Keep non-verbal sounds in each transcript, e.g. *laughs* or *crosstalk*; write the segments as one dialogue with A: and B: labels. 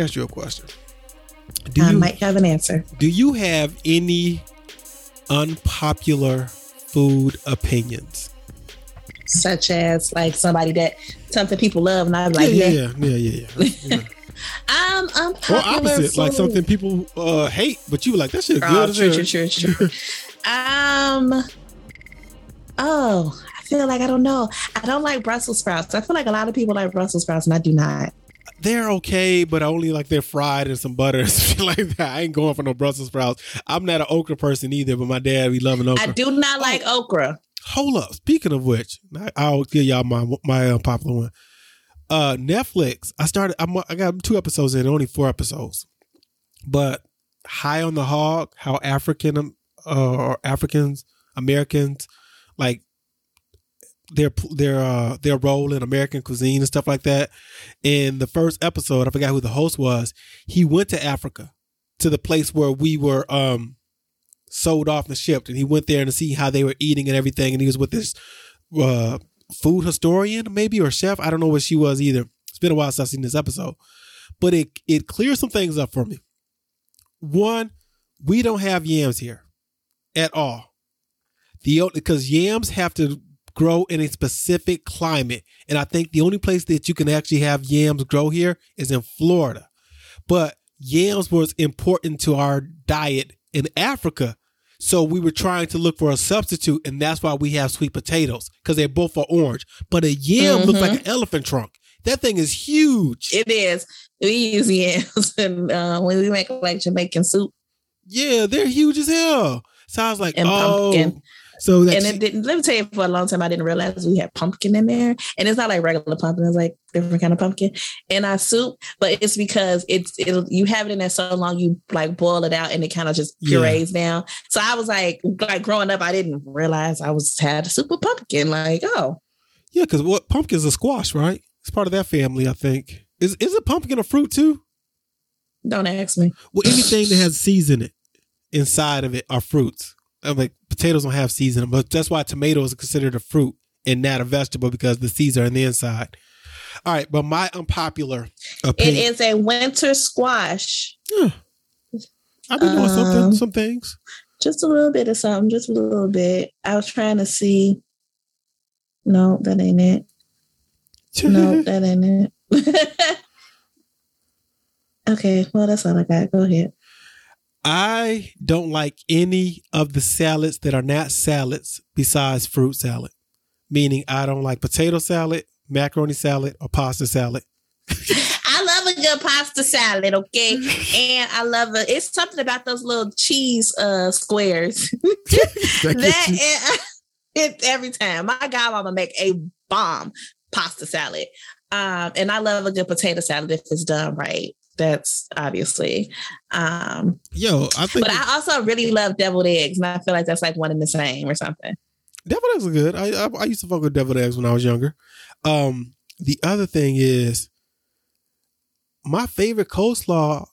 A: me ask you a question. Do
B: I
A: you
B: might have an answer.
A: do you have any unpopular food opinions?
B: Such as like somebody that something people love, and I'm like,
A: yeah,
B: yeah,
A: yeah, yeah, yeah. yeah.
B: um, *laughs*
A: or
B: unpopular
A: opposite, like something people uh, hate, but you were like that shit
B: Oh,
A: good.
B: true, true, true, true. um, oh, I feel like I don't know. I don't like Brussels sprouts. I feel like a lot of people like Brussels sprouts, and I do not.
A: They're okay, but I only like they're fried in some butter and *laughs* shit like that. I ain't going for no Brussels sprouts. I'm not an okra person either, but my dad be loving okra.
B: I do not like okra.
A: Hold up. Speaking of which, I- I'll give y'all my my unpopular one. Uh, Netflix. I started. I'm, I got two episodes in, only four episodes, but High on the Hog. How African uh, or Africans Americans like their their uh their role in American cuisine and stuff like that. In the first episode, I forgot who the host was. He went to Africa, to the place where we were um sold off and shipped, and he went there to see how they were eating and everything. And he was with this uh food historian, maybe or chef. I don't know what she was either. It's been a while since I've seen this episode, but it it clears some things up for me. One, we don't have yams here at all. The because yams have to grow in a specific climate, and I think the only place that you can actually have yams grow here is in Florida. But yams was important to our diet in Africa, so we were trying to look for a substitute, and that's why we have sweet potatoes because they both are orange. But a yam looks like an elephant trunk. That thing is huge.
B: It is. We use yams *laughs* and uh, when we make like Jamaican soup
A: yeah, they're huge as hell. So I was like,
B: and
A: oh,
B: pumpkin.
A: So that's
B: And it didn't. Let me tell you, for a long time, I didn't realize we had pumpkin in there, and it's not like regular pumpkin; it's like different kind of pumpkin in our soup. But it's because it's it you have it in there so long, you like boil it out, and it kind of just
A: Yeah.
B: purees down. So I was like, like growing up, I didn't realize I was had a soup with pumpkin. Like, oh,
A: yeah, because what pumpkin's a squash, right? It's part of that family, I think. Is is a pumpkin a fruit too?
B: don't ask me.
A: Well, anything that has seeds in it, inside of it, are fruits. I'm like potatoes don't have seeds in but that's why tomatoes are considered a fruit and not a vegetable because the seeds are in the inside. All right, but my unpopular
B: It
A: opinion.
B: is a winter squash.
A: Yeah. I've been doing something,
B: Um,
A: some things.
B: Just a little bit of something, just a little bit. I was trying to see. No, that ain't it. No, *laughs* that ain't it. *laughs* okay, well, that's all I got. Go ahead.
A: I don't like any of the salads that are not salads besides fruit salad. Meaning, I don't like potato salad, macaroni salad, or pasta salad. *laughs*
B: I love a good pasta salad, okay? *laughs* And I love it. It's something about those little cheese uh squares. *laughs*
A: That gets
B: that
A: you-
B: every time. My godmama make a bomb pasta salad. Um, and I love a good potato salad if it's done right. That's obviously. Um,
A: Yo, I think
B: but I also really love deviled eggs, and I feel like that's like one and the same or something.
A: deviled eggs are good. I, I I used to fuck with deviled eggs when I was younger. Um, the other thing is my favorite coleslaw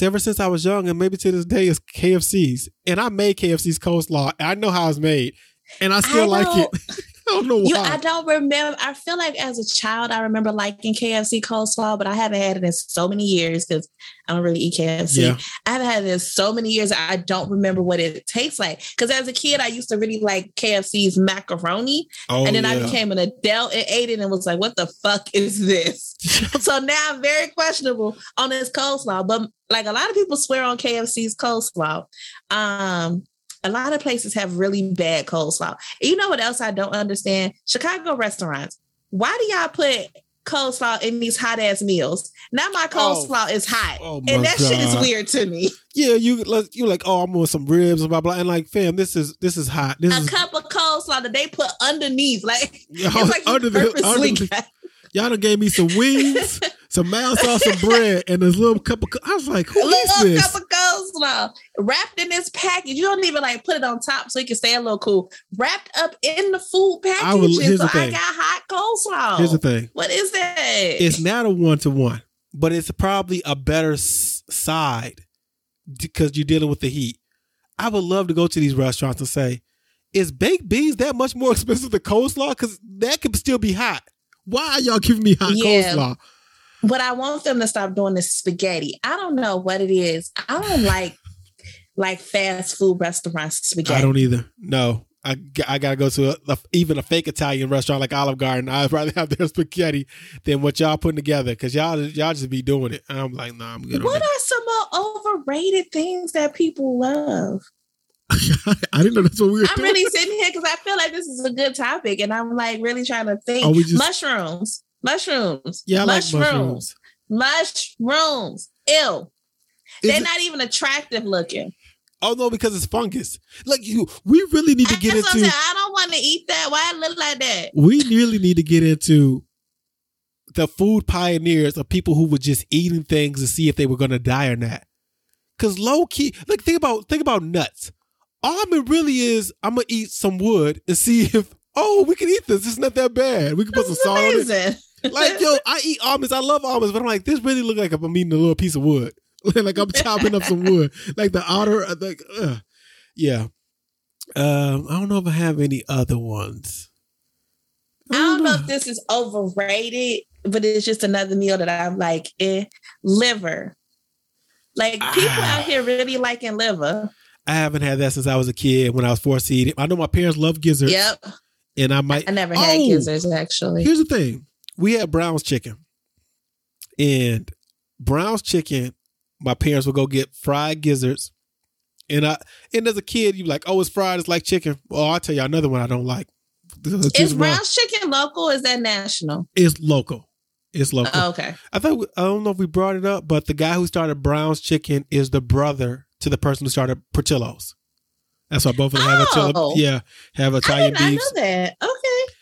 A: ever since I was young and maybe to this day is KFC's. And I made KFC's coleslaw. I know how it's made. And I still
B: I
A: like it. *laughs* *laughs* I don't know why.
B: You, I don't remember. I feel like as a child, I remember liking KFC coleslaw, but I haven't had it in so many years because I don't really eat KFC.
A: Yeah.
B: I haven't had it in so many years. I don't remember what it tastes like. Because as a kid, I used to really like KFC's macaroni,
A: oh,
B: and then I became an adult and ate it and was like, "What the fuck is this?" *laughs* so now I'm very questionable on this coleslaw. But like a lot of people swear on KFC's coleslaw. Um, a lot of places have really bad coleslaw. You know what else I don't understand? Chicago restaurants. Why do y'all put coleslaw in these hot ass meals? Now my
A: Oh.
B: coleslaw is hot.
A: Oh
B: and that shit is weird to me.
A: yeah, you like you like, oh, I'm on some ribs and blah blah. And like, fam, this is this is hot. This
B: A
A: is
B: cup of coleslaw that they put underneath. Like
A: Yo,
B: it's like
A: under the-
B: purposely
A: under the- y'all done gave me some wings, *laughs* some mild sauce, some bread, and this little cup of. co- I was like, who
B: a
A: is
B: little
A: this?
B: cup of coleslaw wrapped in this package. You don't even like put it on top so you can stay a little cool. Wrapped up in the food package.
A: I
B: so I
A: thing.
B: got hot coleslaw.
A: Here's the thing.
B: What is that?
A: It's not a one to one, but it's probably a better s- side because you're dealing with the heat. I would love to go to these restaurants and say, is baked beans that much more *laughs* expensive than coleslaw? Because that could still be hot. Why are y'all giving me hot
B: Yeah.
A: coleslaw?
B: what I want them to stop doing is spaghetti. I don't know what it is. I don't like like fast food restaurants spaghetti.
A: I don't either. No, I, I gotta go to a, a, even a fake Italian restaurant like Olive Garden. I'd rather have their spaghetti than what y'all putting together because y'all y'all just be doing it. And I'm like, no, nah, I'm good.
B: What are some more overrated things that people love? *laughs*
A: I didn't know that's what we were.
B: I'm doing. really sitting here because I feel like this is a good topic, and I'm like really trying to think.
A: Oh, just...
B: Mushrooms, mushrooms.
A: Yeah, I mushrooms.
B: like mushrooms. Mushrooms. Ew. Is They're it... not even attractive looking.
A: Oh no, because it's fungus. Like you, we really need to get into.
B: I don't want to eat that. Why it look like that?
A: We really need to get into the food pioneers of people who were just eating things to see if they were going to die or not. Because low key, like think about think about nuts. Almond really is. I'm gonna eat some wood and see *laughs* if oh we can eat this. It's not that bad. We can put some salt amazing. on it. Like yo, I eat almonds. I love almonds, but I'm like this really look like I'm eating a little piece of wood. *laughs* like I'm chopping up some wood, *laughs* like the outer, uh, like, uh, yeah. Um, I don't know if I have any other ones.
B: I don't, I don't know. know if this is overrated, but it's just another meal that I'm like, eh, liver. Like people ah. out here really liking liver.
A: I haven't had that since I was a kid when I was eat it. I know my parents love gizzards.
B: Yep.
A: And I might.
B: I never had oh, gizzards actually.
A: Here's the thing: we had Brown's chicken, and Brown's chicken my parents would go get fried gizzards. And I and as a kid, you like, oh, it's fried, it's like chicken. Well, I'll tell you another one I don't like.
B: Is Brown's chicken local? is that national?
A: It's local. It's local.
B: Oh, okay.
A: I thought I don't know if we brought it up, but the guy who started Brown's Chicken is the brother to the person who started Portillo's. That's why both of them oh. have a yeah have Italian beef.
B: I know that. Okay.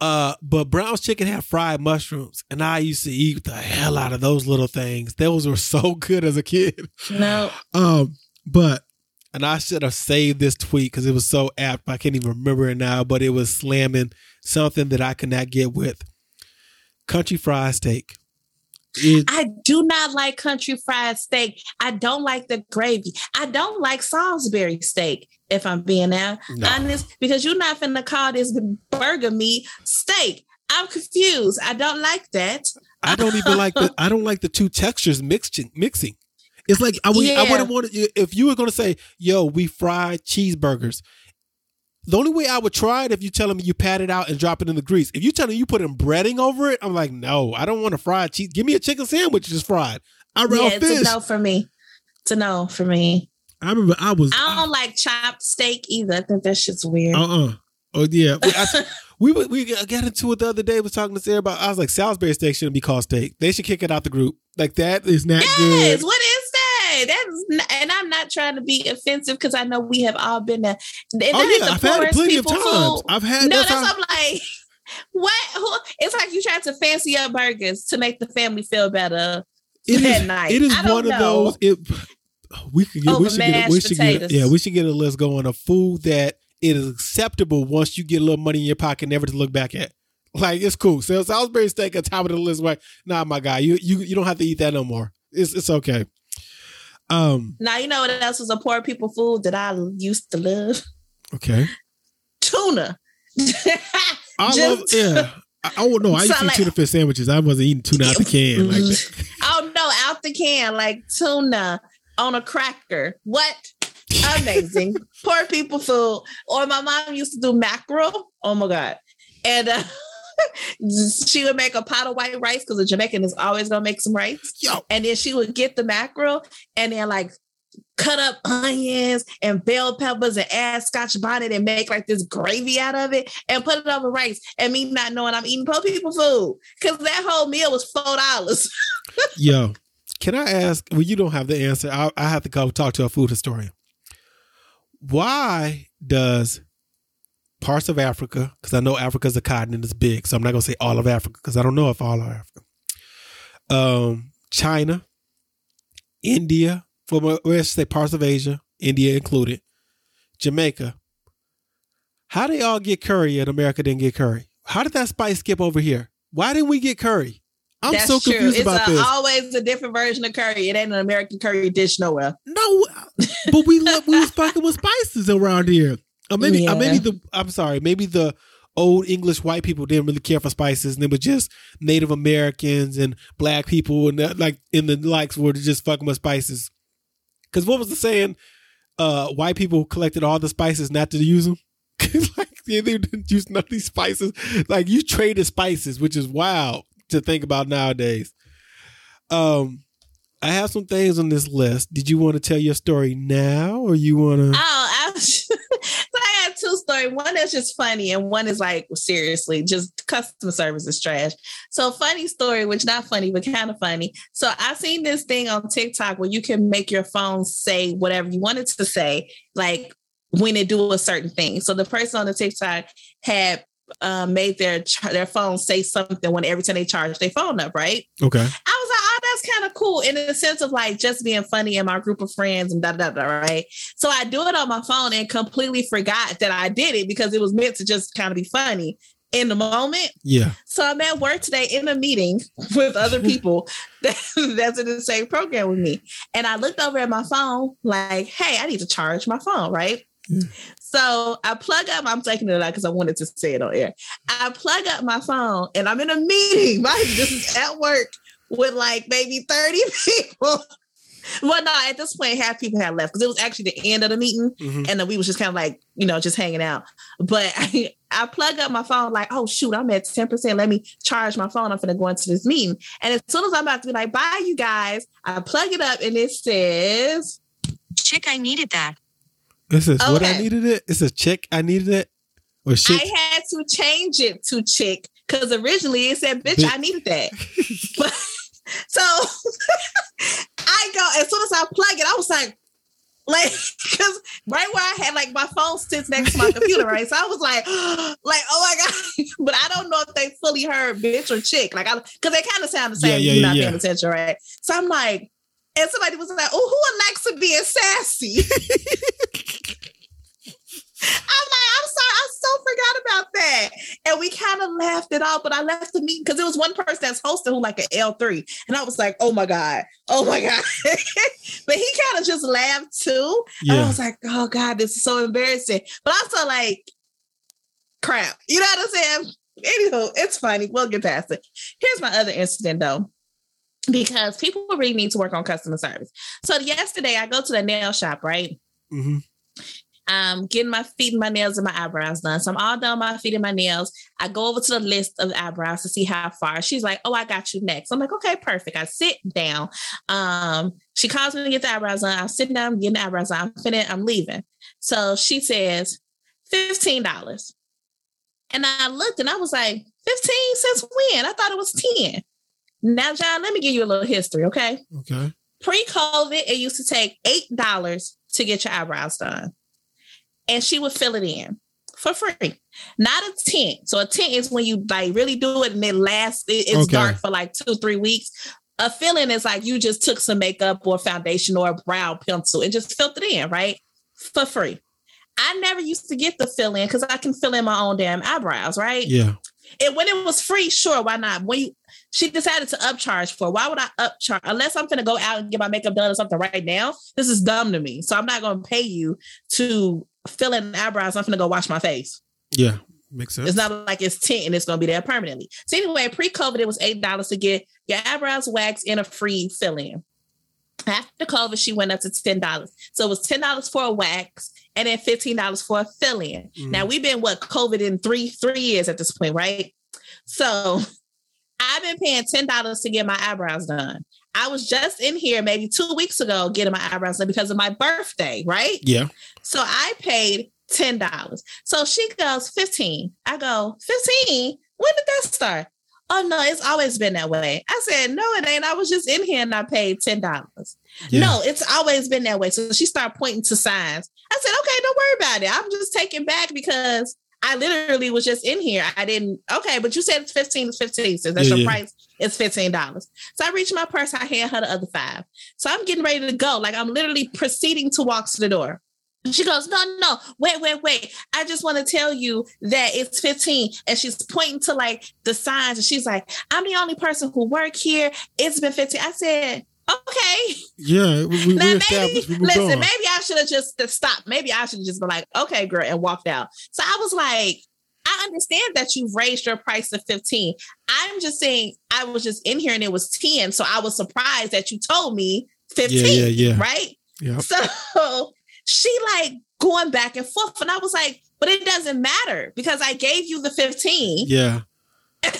A: Uh, but Brown's Chicken had fried mushrooms, and I used to eat the hell out of those little things. Those were so *laughs* good as a kid.
B: No.
A: Um, but and I should have saved this tweet because it was so apt. I can't even remember it now, but it was slamming something that I could not get with country fried steak.
B: It, I do not like country fried steak. I don't like the gravy. I don't like Salisbury steak, if I'm being no. honest, because you're not finna call this burger meat steak. I'm confused. I don't like that.
A: I don't even like the I don't like the two textures mixing mixing. It's like I would yeah. I wouldn't want to if you were gonna say, yo, we fry cheeseburgers. The only way I would try it if you telling me you pat it out and drop it in the grease. If you telling me you put in breading over it, I'm like, no, I don't want to fry cheese. Give me a chicken sandwich just fried. I
B: yeah, it's fish. a no for me. It's a no for me.
A: I remember I was.
B: I don't I, like chopped steak either. I think that shit's weird.
A: Uh uh-uh. uh Oh yeah. I, *laughs* we we got into it the other day. Was talking to Sarah about. I was like, Salisbury steak shouldn't be called steak. They should kick it out the group. Like that is not yes, good.
B: What is that's not, and I'm not trying to be offensive because I know we have all been there.
A: And oh yeah, I've had it plenty of times. Food. I've had
B: no. That's, I'm like. What? Who, It's like you trying to fancy up burgers to make the family feel better
A: it
B: that is, night.
A: It is one know. of those. It, we could get. we should get. We should get. Yeah, we should get a list going of food that it is acceptable once you get a little money in your pocket, never to look back at. Like it's cool. So Salisbury steak at top of the list. Like, nah, my guy, you you you don't have to eat that no more. It's it's okay. Um,
B: now you know what else was a poor people food that I used to love.
A: Okay.
B: Tuna.
A: I *laughs* love yeah. I, oh no, I *laughs* used to eat like, tuna fish sandwiches. I wasn't eating tuna out the can like that. *laughs*
B: Oh no, out the can like tuna on a cracker. What? Amazing. Poor people food. Or my mom used to do mackerel. Oh my god. And uh, she would make a pot of white rice because a Jamaican is always gonna make some rice.
A: Yo.
B: And then she would get the mackerel and then like cut up onions and bell peppers and add scotch bonnet and make like this gravy out of it and put it on the rice. And me not knowing I'm eating poor people food because that whole meal was four dollars. *laughs*
A: Yo, can I ask? Well, you don't have the answer. I, I have to go talk to a food historian. Why does parts of Africa, because I know Africa's a continent is big, so I'm not gonna say all of Africa because I don't know if all of Africa. Um, China, India, well, let's say parts of Asia, India included, Jamaica. How they all get curry and America didn't get curry? How did that spice skip over here? Why didn't we get curry? I'm
B: That's
A: so confused
B: true.
A: about
B: a,
A: this.
B: Always a different version of curry. It ain't an American curry dish nowhere.
A: No, but we love we was fucking with spices around here. Or maybe, yeah. or maybe the I'm sorry, maybe the old English white people didn't really care for spices, and it was just Native Americans and black people and that, like in the likes were just fucking with spices. Because what was the saying? Uh, white people collected all the spices not to use them. *laughs* like yeah, they didn't use none of these spices. Like you traded spices, which is wild to think about nowadays. Um, I have some things on this list. Did you want to tell your story now, or you want to?
B: Oh, I, so I had two stories. One that's just funny, and one is like seriously, just customer service is trash. So funny story, which not funny, but kind of funny. So I seen this thing on TikTok where you can make your phone say whatever you want it to say, like when it do a certain thing. So the person on the TikTok had uh, made their their phone say something when every time they charge their phone up, right?
A: Okay.
B: I was like, kind of cool in the sense of like just being funny in my group of friends and da da da, right? So I do it on my phone and completely forgot that I did it because it was meant to just kind of be funny in the moment.
A: Yeah.
B: So I'm at work today in a meeting *laughs* with other people *laughs* that, that's in the same program with me. And I looked over at my phone like, hey, I need to charge my phone, right? Yeah. So I plug up, I'm taking it out because I wanted to say it on air. I plug up my phone and I'm in a meeting. *laughs* Right? This is at work with like maybe 30 *laughs* people. well, no, at this point, half people had left because it was actually the end of the meeting. Mm-hmm. And then we was just kind of like, you know, just hanging out. But *laughs* I, I plug up my phone, like, oh shoot, I'm at 10%. Let me charge my phone. I'm gonna go into this meeting. And as soon as I'm about to be like, bye, you guys, I plug it up and it says,
C: Chick, I needed that.
A: This is okay. what I needed it. It says chick. I needed it. Or shit.
B: I had to change it to chick because originally it said bitch. bitch. I needed that. *laughs* but so *laughs* I go as soon as I plug it, I was like, like *laughs* because right where I had like my phone sits next to my computer, right? So I was like, *gasps* like oh my god, *laughs* but I don't know if they fully heard bitch or chick, like I because they kind of sound the same. Yeah, yeah, you're not yeah. paying attention, right? So I'm like, and somebody was like, "Oh, who Alexa being sassy?" I'm like, I'm sorry, I so forgot about that. And we kind of laughed it off, but I left the meeting because there was one person that's hosting who like an L3. And I was like, oh my God, oh my God. *laughs* but he kind of just laughed too. Yeah. And I was like, oh God, this is so embarrassing. But also like, crap. You know what I'm saying? Anywho, it's funny. We'll get past it. Here's my other incident though because people really need to work on customer service. So yesterday I go to the nail shop, right? Mm-hmm. Um, getting my feet and my nails and my eyebrows done. So I'm all done my feet and my nails. I go over to the list of eyebrows to see how far. She's like, "Oh, I got you next." I'm like, "Okay, perfect." I sit down. Um, she calls me to get the eyebrows done. I'm sitting down, getting the eyebrows done. I'm finished. I'm leaving. So she says, fifteen dollars. And I looked and I was like, 15 since when? I thought it was 10. Now, Jon, let me give you a little history, okay?
A: Okay.
B: Pre-COVID, it used to take eight dollars to get your eyebrows done, and she would fill it in for free. Not a tent. So a tent is when you like really do it and it lasts. It's okay. dark for like two, three weeks. A filling is like you just took some makeup or foundation or a brow pencil and just filled it in, right? For free. I never used to get the fill in because I can fill in my own damn eyebrows, right?
A: Yeah.
B: And when it was free, sure, why not? When you she decided to upcharge for. Why would I upcharge unless I'm gonna go out and get my makeup done or something right now? This is dumb to me. So I'm not gonna pay you to fill in eyebrows. I'm gonna go wash my face.
A: Yeah, makes sense.
B: It's not like it's tint and it's gonna be there permanently. So anyway, pre-COVID, it was eight dollars to get your eyebrows waxed in a free fill-in. After COVID, she went up to ten dollars. So it was ten dollars for a wax and then fifteen dollars for a fill-in. Mm-hmm. Now we've been what COVID in three three years at this point, right? So I've been paying $10 to get my eyebrows done. I was just in here maybe two weeks ago getting my eyebrows done because of my birthday, right?
A: Yeah.
B: So I paid $10. So she goes, 15. I go, 15? When did that start? Oh no, it's always been that way. I said, no, it ain't. I was just in here and I paid $10. Yeah. No, it's always been that way. So she started pointing to signs. I said, okay, don't worry about it. I'm just taking back because I literally was just in here. I didn't, okay, but you said it's 15 it's 15. So that's yeah, your yeah. price. It's $15. So I reached my purse. I hand her the other five. So I'm getting ready to go. Like I'm literally proceeding to walk to the door. She goes, no, no, wait, wait, wait. I just want to tell you that it's 15. And she's pointing to like the signs. And she's like, I'm the only person who work here. It's been 15. I said, okay.
A: Yeah, we,
B: now, maybe, we listen, on. maybe I should have just stopped. Maybe I should have just been like, okay, girl, and walked out. So I was like, I understand that you've raised your price to 15. I'm just saying I was just in here and it was 10. So I was surprised that you told me 15.
A: Yeah, yeah, yeah.
B: Right.
A: Yep.
B: So *laughs* she like going back and forth. And I was like, but it doesn't matter because I gave you the 15
A: Yeah. *laughs*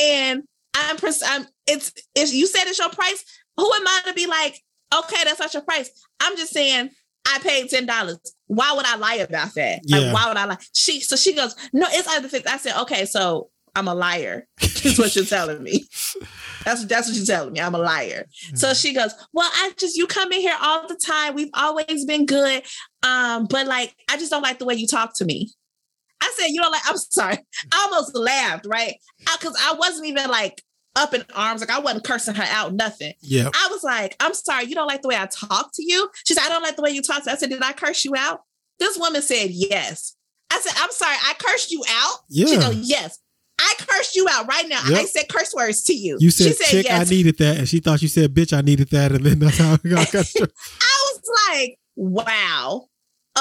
B: and I'm, pers- I'm it's, it's, you said it's your price. Who am I to be like, okay, that's not your price? I'm just saying I paid $10. Why would I lie about that?
A: Yeah.
B: Like, why would I lie? She, so she goes, no, it's other things. I said, okay, so I'm a liar. *laughs* Is what you're telling me. That's that's what you're telling me. I'm a liar. So she goes, Well, I just you come in here all the time. We've always been good. Um, but like I just don't like the way you talk to me. I said, you know, like I'm sorry. I almost laughed, right? Because I, wasn't even like up in arms, like I wasn't cursing her out, nothing.
A: Yeah.
B: I was like, I'm sorry, you don't like the way I talk to you. She said, I don't like the way you talk to. I said, Did I curse you out? This woman said yes. I said, I'm sorry, I cursed you out.
A: Yeah.
B: She goes, Yes. I cursed you out right now.
A: Yep.
B: I said curse words to you.
A: You said,
B: she said
A: chick,
B: yes.
A: I needed that. And she thought you said, bitch, I needed that. And then that's how I got cursed. *laughs*
B: I was like, wow.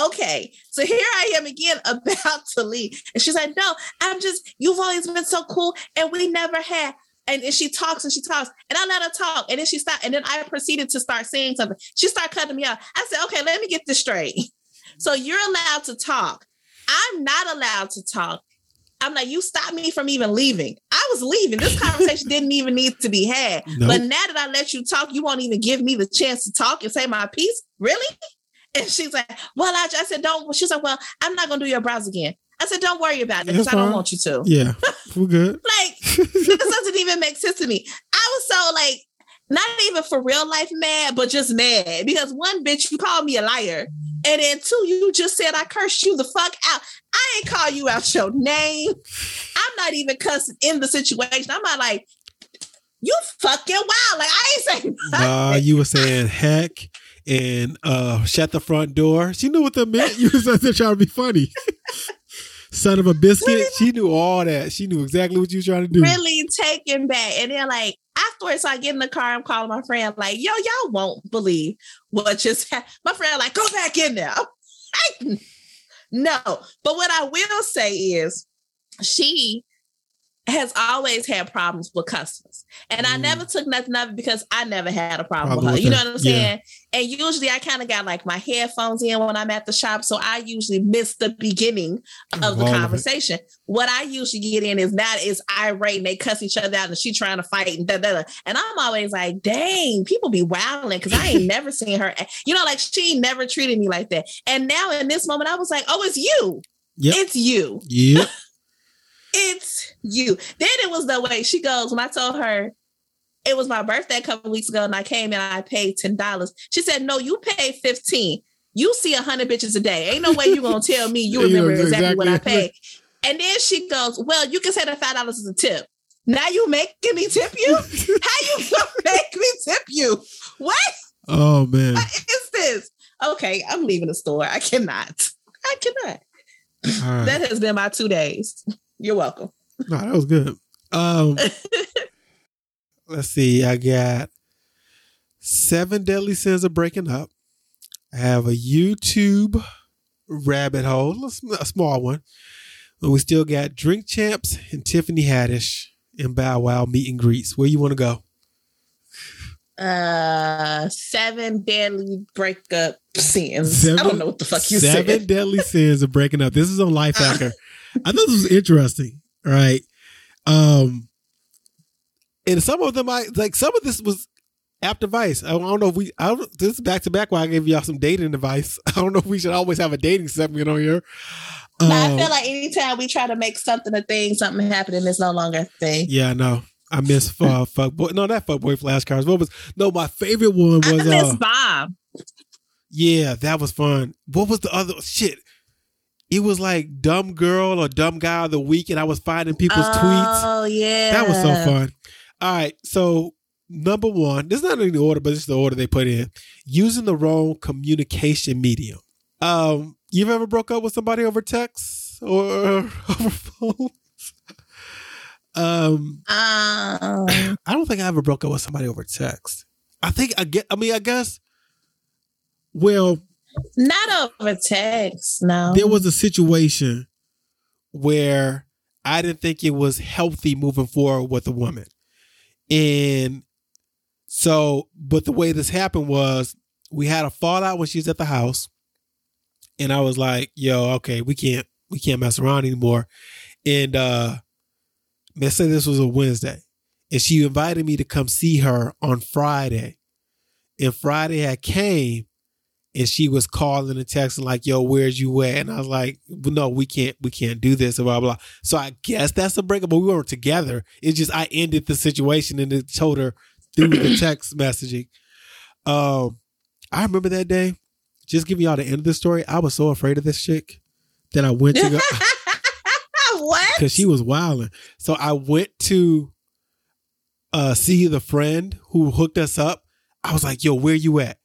B: Okay. So here I am again *laughs* about to leave. And she's like, no, I'm just, you've always been so cool. And we never had. And, and she talks and she talks. And I let her talk. And then she stopped. And then I proceeded to start saying something. She started cutting me off. I said, okay, let me get this straight. So you're allowed to talk. I'm not allowed to talk. I'm like, you stopped me from even leaving. I was leaving. This conversation didn't even need to be had.
A: Nope.
B: But now that I let you talk, you won't even give me the chance to talk and say my piece. Really? And she's like, well, I, I said, don't. She's like, well, I'm not going to do your brows again. I said, don't worry about it because I don't want you to.
A: yeah. We're good. *laughs*
B: Like, *laughs* this doesn't even make sense to me. I was so like, not even for real life mad, but just mad because one bitch, you called me a liar. And then two, you just said I cursed you the fuck out. I ain't call you out your name. I'm not even cussing in the situation. I'm not like, you fucking wild. Like I ain't saying *laughs* nothing.
A: Uh, you were saying heck and uh, shut the front door. She knew what that meant. You was trying to be funny. Son of a biscuit. She knew all that. She knew exactly what you were trying to do.
B: really taken back. And then like afterwards, I get in the car, I'm calling my friend, like, yo, y'all won't believe what just *laughs* happened. My friend, like, go back in there. *laughs* Like, no. But what I will say is she has always had problems with customers. And I
A: Mm.
B: never took nothing of it because I never had a problem,
A: Problem
B: with her.
A: with
B: You know what I'm saying? And usually I kind of got like my headphones in when I'm at the shop. So I usually miss the beginning of the
A: All of
B: conversation. What I usually get in is not is irate and they cuss each other out and she trying to fight and da da da. And I'm always like, dang, people be wilding because I ain't never seen her. You know, like she never treated me like that. And now in this moment, I was like, oh, it's you.
A: Yep.
B: It's you.
A: Yep.
B: It's you. Then it was the way she goes when I told her it was my birthday a couple weeks ago and I came and I paid ten dollars. She said, "No, you paid 15 You see a hundred bitches a day. Ain't no way you gonna *laughs* tell me you
A: You know
B: remember exactly, what I
A: exactly.
B: paid." And then she goes, "Well, you can say that five dollars is a tip. Now you making me tip you? *laughs* How you gonna make me tip you? What?
A: Oh man.
B: What is this? Okay, I'm leaving the store. I cannot. I cannot.
A: Right.
B: That has been my two days. You're welcome.
A: No, that was good. Um, *laughs* let's see. I got seven deadly sins of breaking up. I have a YouTube rabbit hole, a small one. And we still got Drink Champs and Tiffany Haddish and Bow Wow meet and greets. Where you want to go?
B: Uh, seven deadly breakup sins.
A: Seven-
B: I don't know what the fuck you
A: Seven
B: said.
A: deadly sins of breaking up. This is on Lifehacker. *laughs* I thought this was interesting. Right. Um, and some of them, I like. Some of this was app device. I don't know if we. I don't. This is back to back. Where I gave y'all some dating advice. *laughs* I don't know if we should always have a dating segment on here.
B: But I
A: Um,
B: feel like anytime we try to make something a thing, something happening, it's no longer a thing.
A: yeah, I know. I miss uh, *laughs* fuck boy. No, that fuck boy flashcards. What was? No, my favorite one
B: I
A: was.
B: miss
A: Uh,
B: Bob.
A: Yeah, that was fun. What was the other shit? It was like dumb girl or dumb guy of the week, and I was finding people's tweets.
B: Oh yeah,
A: That was so fun. All right, so number one, this is not in the order, but this is the order they put in. Using the wrong communication medium. Um, you've ever broke up with somebody over text or *laughs* over phone? um,
B: Um,
A: I don't think I ever broke up with somebody over text. I think I get. I mean, I guess. Well,
B: not over text. No,
A: there was a situation where I didn't think it was healthy moving forward with a woman. And so, but the way this happened was we had a fallout when she was at the house. And I was like, yo, okay, we can't we can't mess around anymore. And uh let's say this was a Wednesday. And she invited me to come see her on Friday. And Friday had came and she was calling and texting like, "Yo, where's you at?" And I was like, "No, we can't, we can't do this." Blah blah. So I guess that's a breakup. But we weren't together. It's just I ended the situation and it told her through the text *coughs* messaging. Um, I remember that day. Just giving y'all the end of the story. I was so afraid of this chick that I went to go *laughs* *laughs*
B: what?
A: because she was wilding. So I went to uh see the friend who hooked us up. I was like, "Yo, where you at?"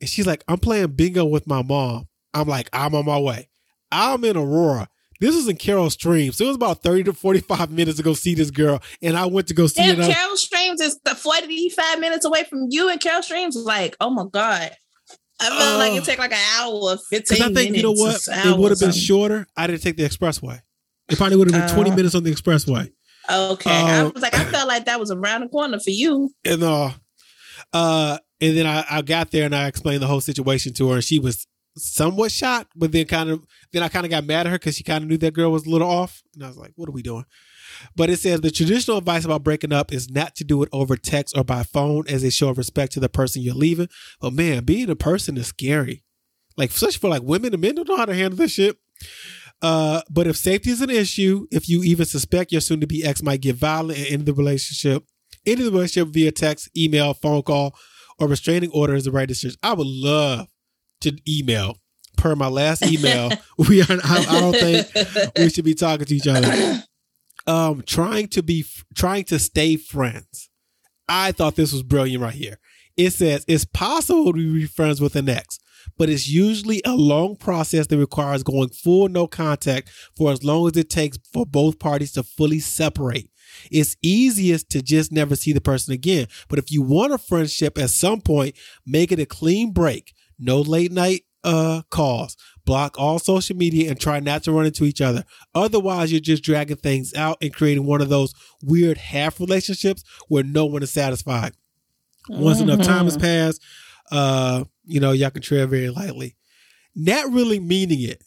A: And she's like, I'm playing bingo with my mom. I'm like, I'm on my way. I'm in Aurora. This was in Carol Streams. It was about 30 to 45 minutes to go see this girl. And I went to go see
B: Damn,
A: her.
B: Carol Streams is the 45 minutes away from you, and Carol Streams is like, oh my God. I felt
A: Oh.
B: like it take like an hour or 15
A: Because I think,
B: minutes.
A: you know what? It would have been shorter. I didn't take the expressway. It probably would have been 20
B: Uh.
A: minutes on the expressway.
B: Okay. I
A: Um,
B: was like, I felt like that was around the corner for you. *laughs*
A: And uh, uh, and then I, I got there and I explained the whole situation to her, and she was somewhat shocked, but then kind of then I kind of got mad at her because she kind of knew that girl was a little off, and I was like, "What are we doing?" But it says the traditional advice about breaking up is not to do it over text or by phone as a show of respect to the person you're leaving. But man, being a person is scary. Like, especially for like women and men don't know how to handle this shit. Uh, but if safety is an issue, if you even suspect your soon to be ex might get violent and end the relationship, end the relationship via text, email, phone call, or restraining order is the right decision. I would love to email. Per my last email, *laughs* we are. I, I don't think we should be talking to each other. *clears throat* Um, trying to be, trying to stay friends. I thought this was brilliant right here. It says it's possible to be friends with an ex, but it's usually a long process that requires going full no contact for as long as it takes for both parties to fully separate. It's easiest to just never see the person again. But if you want a friendship at some point, make it a clean break. No late night uh calls. Block all social media and try not to run into each other. Otherwise, you're just dragging things out and creating one of those weird half relationships where no one is satisfied. Once enough time has passed, uh, you know, y'all can tread very lightly. Not really meaning it.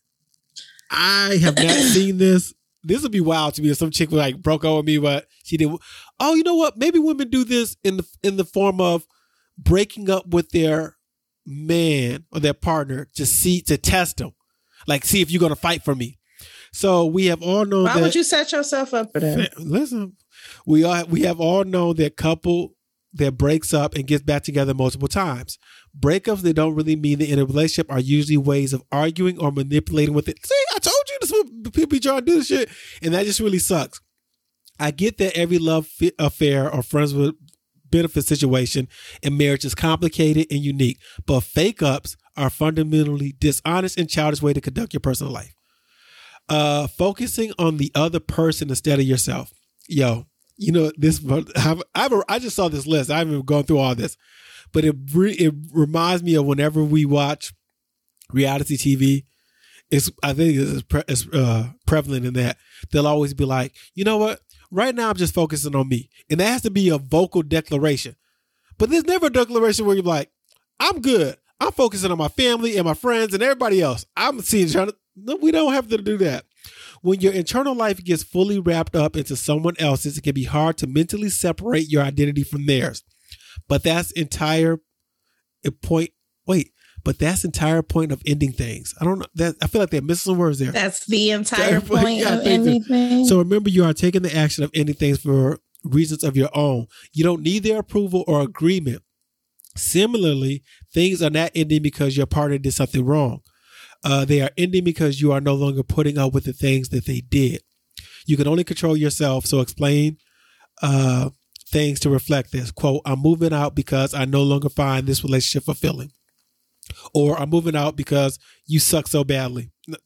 A: I have not *coughs* seen this. This would be wild to me if some chick like broke up with me, but she did. Oh, you know what? Maybe women do this in the in the form of breaking up with their man or their partner to see to test them, like see if you're gonna fight for me. So we have all known
B: Why
A: that.
B: would you set yourself up for that?
A: Listen, we all we have all known that couple that breaks up and gets back together multiple times. Breakups that don't really mean the end of a relationship are usually ways of arguing or manipulating with it. See, I told you this is what people be trying to do this shit, and that just really sucks. I get that every love affair or friends with benefit situation in marriage is complicated and unique, but fake ups are fundamentally dishonest and childish way to conduct your personal life. Uh, focusing on the other person instead of yourself. Yo, you know this. I've, I've, I just saw this list. I haven't gone through all this, but it re, it reminds me of whenever we watch reality TV. It's I think it's, pre, it's uh, prevalent in that they'll always be like, you know what? Right now, I'm just focusing on me, and that has to be a vocal declaration. But there's never a declaration where you're like, I'm good. I'm focusing on my family and my friends and everybody else. I'm seeing trying to. We don't have to do that. When your internal life gets fully wrapped up into someone else's, it can be hard to mentally separate your identity from theirs. But that's entire point. Wait, but that's entire point of ending things. I don't know that. I feel like they're missing some words there.
B: That's the entire *laughs*
A: Yeah,
B: point of anything.
A: So remember, you are taking the action of ending things for reasons of your own. You don't need their approval or agreement. Similarly, things are not ending because your partner did something wrong. Uh, they are ending because you are no longer putting up with the things that they did. You can only control yourself. So explain uh, things to reflect this. Quote, I'm moving out because I no longer find this relationship fulfilling. Or I'm moving out because you suck so badly. No,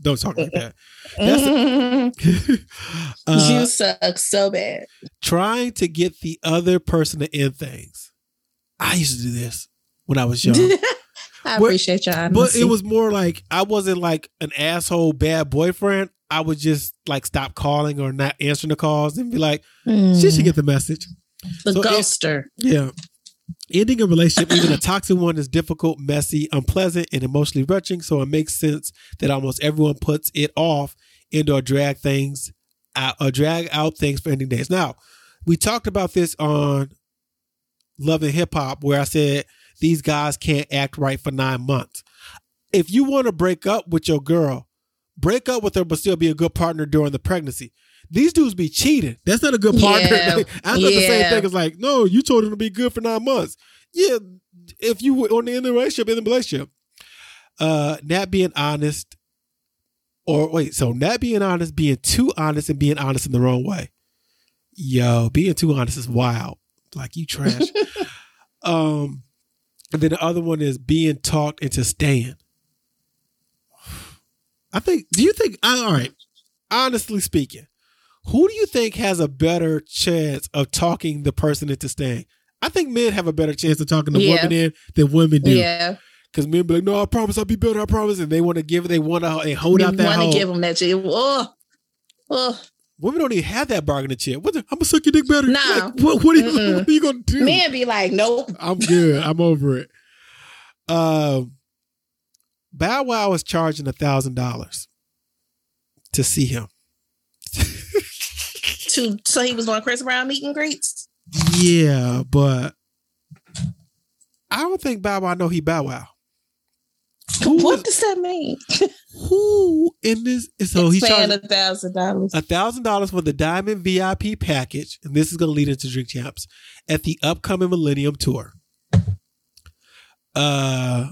A: Don't talk like that. That's *laughs* Uh,
B: you suck so bad.
A: trying to get the other person to end things. I used to do this when I was young, *laughs*
B: I
A: But-
B: appreciate your
A: but it was more like I wasn't like an asshole bad boyfriend. I would just like stop calling or not answering the calls and be like,
B: Mm.
A: she should get the message.
B: the
A: so it-
B: ghoster.
A: Yeah. Ending a relationship, even a toxic one, is difficult, messy, unpleasant, and emotionally wrenching. So it makes sense that almost everyone puts it off and or drag things out or drag out things for ending days. Now, we talked about this on Love and Hip Hop, where I said these guys can't act right for nine months. If you want to break up with your girl, break up with her, but still be a good partner during the pregnancy. These dudes be cheating. That's not a good partner.
B: Yeah. *laughs*
A: That's not the same thing It's like, no, you told him to be good for nine months. Yeah, if you were on the end of the relationship, in the relationship. Uh, not being honest, or wait, so not being honest, being too honest, and being honest in the wrong way. Yo, being too honest is wild. Like you trash. *laughs* um, and then the other one is being talked into staying. I think. Do you think? All right. Honestly speaking, who do you think has a better chance of talking the person into staying? I think men have a better chance of talking the
B: Yeah.
A: woman in than women do.
B: Yeah,
A: Because men be like, "No, I promise I'll be better. I promise," and they want to give it. They want to they hold out
B: you
A: that
B: want to give them that shit. Oh, oh.
A: Women don't even have that bargaining chip. What the, I'm gonna suck your dick better.
B: Nah.
A: Like, what, what, are you, what are you gonna do?
B: Men be like, nope.
A: I'm good. I'm over it. Um, Bow Wow is charging a thousand dollars to see him. *laughs*
B: To so he was doing Chris Brown meet and greets.
A: Yeah, but I don't think Bow Wow know he Bow Wow. Who
B: what
A: is-
B: does that mean? *laughs*
A: Who in this? So he's
B: paying
A: charging
B: a thousand dollars.
A: a thousand dollars for the Diamond VIP package, and this is going to lead into Drink Champs at the upcoming Millennium Tour. Uh,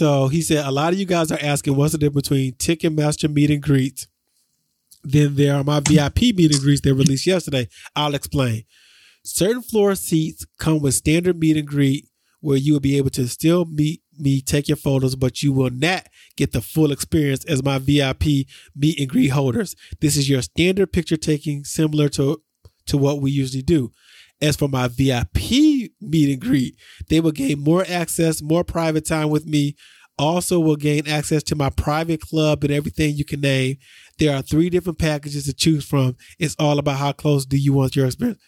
A: so he said a lot of you guys are asking what's the difference between Ticketmaster meet and greets. Then there are my VIP *laughs* meet and greets that released yesterday. I'll explain. Certain floor seats come with standard meet and greet where you will be able to still meet me, take your photos, but you will not get the full experience as my VIP meet and greet holders. This is your standard picture taking, similar to to what we usually do. As for my VIP meet and greet, they will gain more access, more private time with me. Also, will gain access to my private club and everything you can name. There are three different packages to choose from. It's all about how close do you want your experience.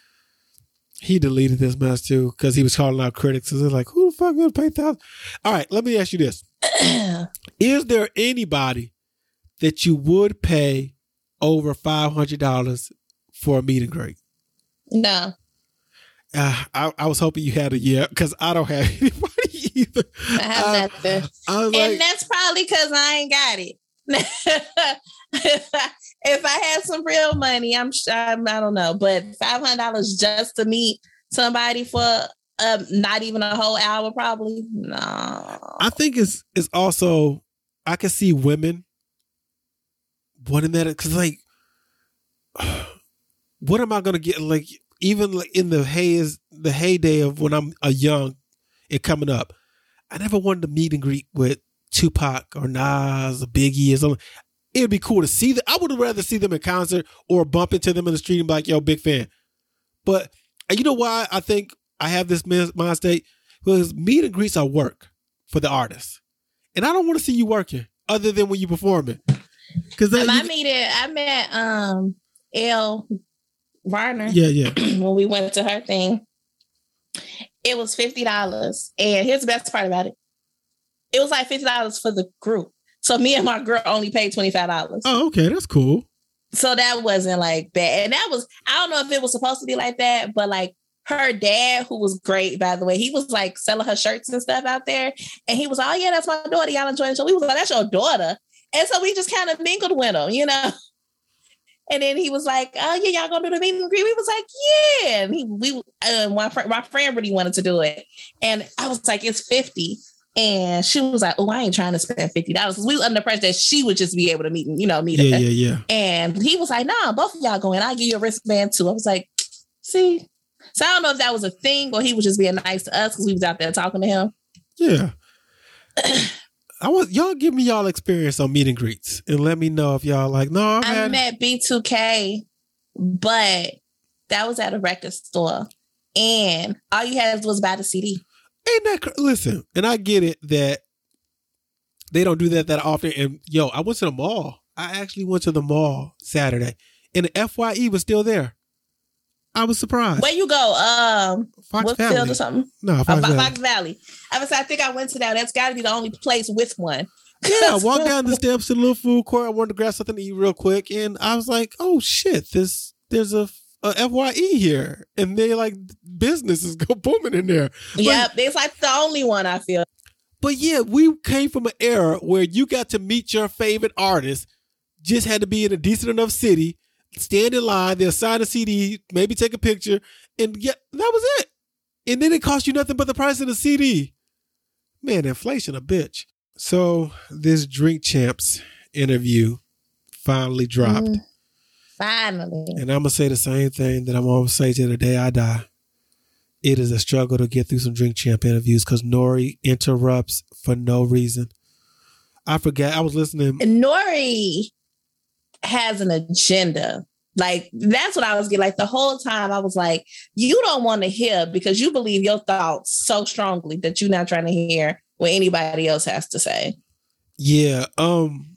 A: He deleted this mess too because he was calling out critics. So they're like, "Who the fuck gonna pay thousand? All right, let me ask you this: *clears throat* Is there anybody that you would pay over five hundred dollars for a meet and greet?
B: no,
A: Uh, I, I was hoping you had a yeah because I don't have *laughs* anybody either.
B: I have
A: Uh,
B: nothing. And
A: like,
B: that's probably because I ain't got it. *laughs* if I had some real money, I'm, I'm I don't know, but five hundred dollars just to meet somebody for um not even a whole hour, probably no.
A: I think it's it's also I can see women wanting that because like, *sighs* what am I gonna get? Like even like in the haze, the heyday of when I'm a young and coming up, I never wanted to meet and greet with Tupac or Nas or Biggie or something. It'd be cool to see them. I would rather see them in concert or bump into them in the street and be like, "Yo, big fan." But you know why I think I have this min- mind state because meet and greets are work for the artist, and I don't want to see you working other than when you performing. Because
B: Um, I meet I met um Elle Varner
A: yeah, yeah. *clears throat*
B: when we went to her thing. It was fifty dollars, and here's the best part about it: it was like fifty dollars for the group. So me and my girl only paid twenty five dollars.
A: Oh, okay, that's cool.
B: So that wasn't like bad. And that was, I don't know if it was supposed to be like that, but like her dad, who was great, by the way, he was like selling her shirts and stuff out there. And he was, oh, yeah, that's my daughter. Y'all enjoying the show. We was like, that's your daughter. And so we just kind of mingled with him, you know? *laughs* And then he was like, oh, yeah, y'all gonna do the meet and greet? We was like, yeah. And he, we, uh, my, friend, my friend really wanted to do it. And I was like, it's 50. And she was like, oh, I ain't trying to spend $50. We was under pressure that she would just be able to meet, you know, meet
A: Yeah,
B: us.
A: yeah, yeah.
B: And he was like, nah, both of y'all going. I'll give you a wristband too. I was like, see. So I don't know if that was a thing or he was just being nice to us because we was out there talking to him.
A: Yeah. *clears throat* I want y'all give me y'all experience on meet and greets and let me know if y'all like no I've
B: I
A: had
B: met B2K, but that was at a record store. And all you had was buy the CD.
A: ain't that cr- listen and I get it that they don't do that that often and yo I went to the mall I actually went to the mall Saturday, and the FYE was still there. I was surprised.
B: Where you go? Um,
A: Fox Valley.
B: Woodfield or something?
A: No,
B: Uh,
A: Fox
B: Fo-
A: Valley.
B: Fox Valley. I was. I think I went to that. That's got to be the only place with one.
A: Yeah, I *laughs* walked down the steps to the little food court. I wanted to grab something to eat real quick, and I was like, "Oh shit! This there's a, a FYE here, and they like business is *laughs* go booming in there."
B: Yep, it's like the only one I feel.
A: But yeah, we came from an era where you got to meet your favorite artist, just had to be in a decent enough city, stand in line, they'll sign a CD, maybe take a picture, and yeah, that was it. And then it cost you nothing but the price of the CD. Man, inflation a bitch. So this Drink Champs interview finally dropped.
B: Mm, finally.
A: And I'm gonna say the same thing that I'm gonna say to the day I die. It is a struggle to get through some drink champ interviews because N.O.R.E. interrupts for no reason. I forget. I was listening.
B: N.O.R.E. has an agenda. Like that's what I was getting. Like the whole time, I was like, "You don't want to hear because you believe your thoughts so strongly that you're not trying to hear what anybody else has to say."
A: Yeah. Um.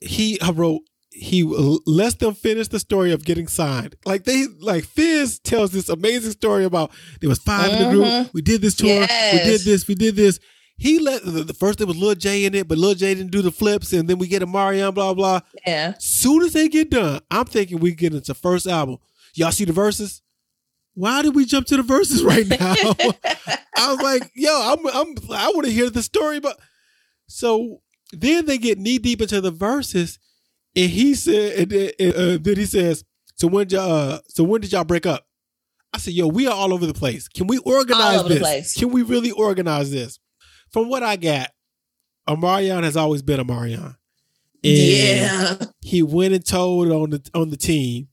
A: He I wrote. He lets them finish the story of getting signed. Like they like Fizz tells this amazing story about there was 5 in the group.
B: Mhm.
A: We did this tour. We did this. We did this. He let the, first there was Lil J in it, but Lil J didn't do the flips, and then we get Omarion, blah blah.
B: Yeah,
A: Soon as they get done, I'm thinking we get into first album. Y'all see the verses? Why did we jump to the verses right now? *laughs* I was like, yo, I'm, I'm I want to hear the story, but so then they get knee deep into the verses, and he said, and then, and, uh, then he says, so when y'all, uh, so when did y'all break up? I said, yo, we are all over the place. Can we organize
B: over the
A: this?
B: place.
A: Can we really organize this? From what I got, Omarion has always been Omarion. And
B: yeah.
A: he went and told on the on the team.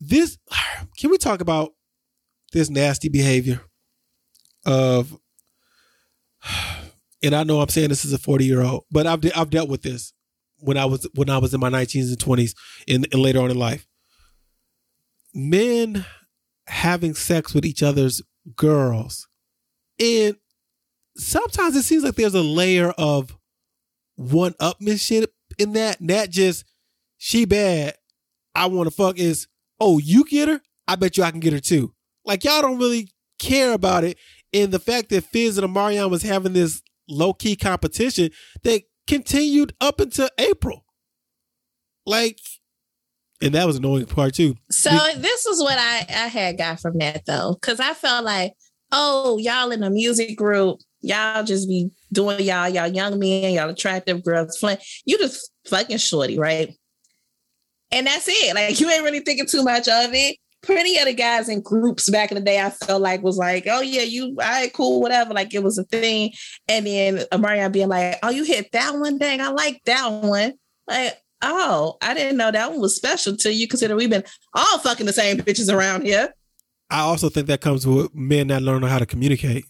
A: This can we talk about this nasty behavior of and I know I'm saying this is a 40 year old, but I've de- I've dealt with this when I was when I was in my 19s and 20s and, and later on in life. Men having sex with each other's girls. And sometimes it seems like there's a layer of one upmanship in that, not just she bad, I want to fuck is, oh, you get her? I bet you I can get her too. Like y'all don't really care about it. And the fact that Fizz and Omarion was having this low key competition that continued up until April. Like, and that was annoying part too.
B: So this is what I I had got from that though, because I felt like, oh, y'all in a music group, y'all just be doing y'all, y'all young men, y'all attractive girls, fun. You just fucking shorty, right? And that's it. Like you ain't really thinking too much of it. Plenty of the guys in groups back in the day, I felt like was like, oh yeah, you, all right, cool, whatever. Like it was a thing. And then Marion being like, oh, you hit that one, dang, I like that one. Like, oh, I didn't know that one was special to you. Consider we've been all fucking the same bitches around here.
A: I also think that comes with men not learning how to communicate.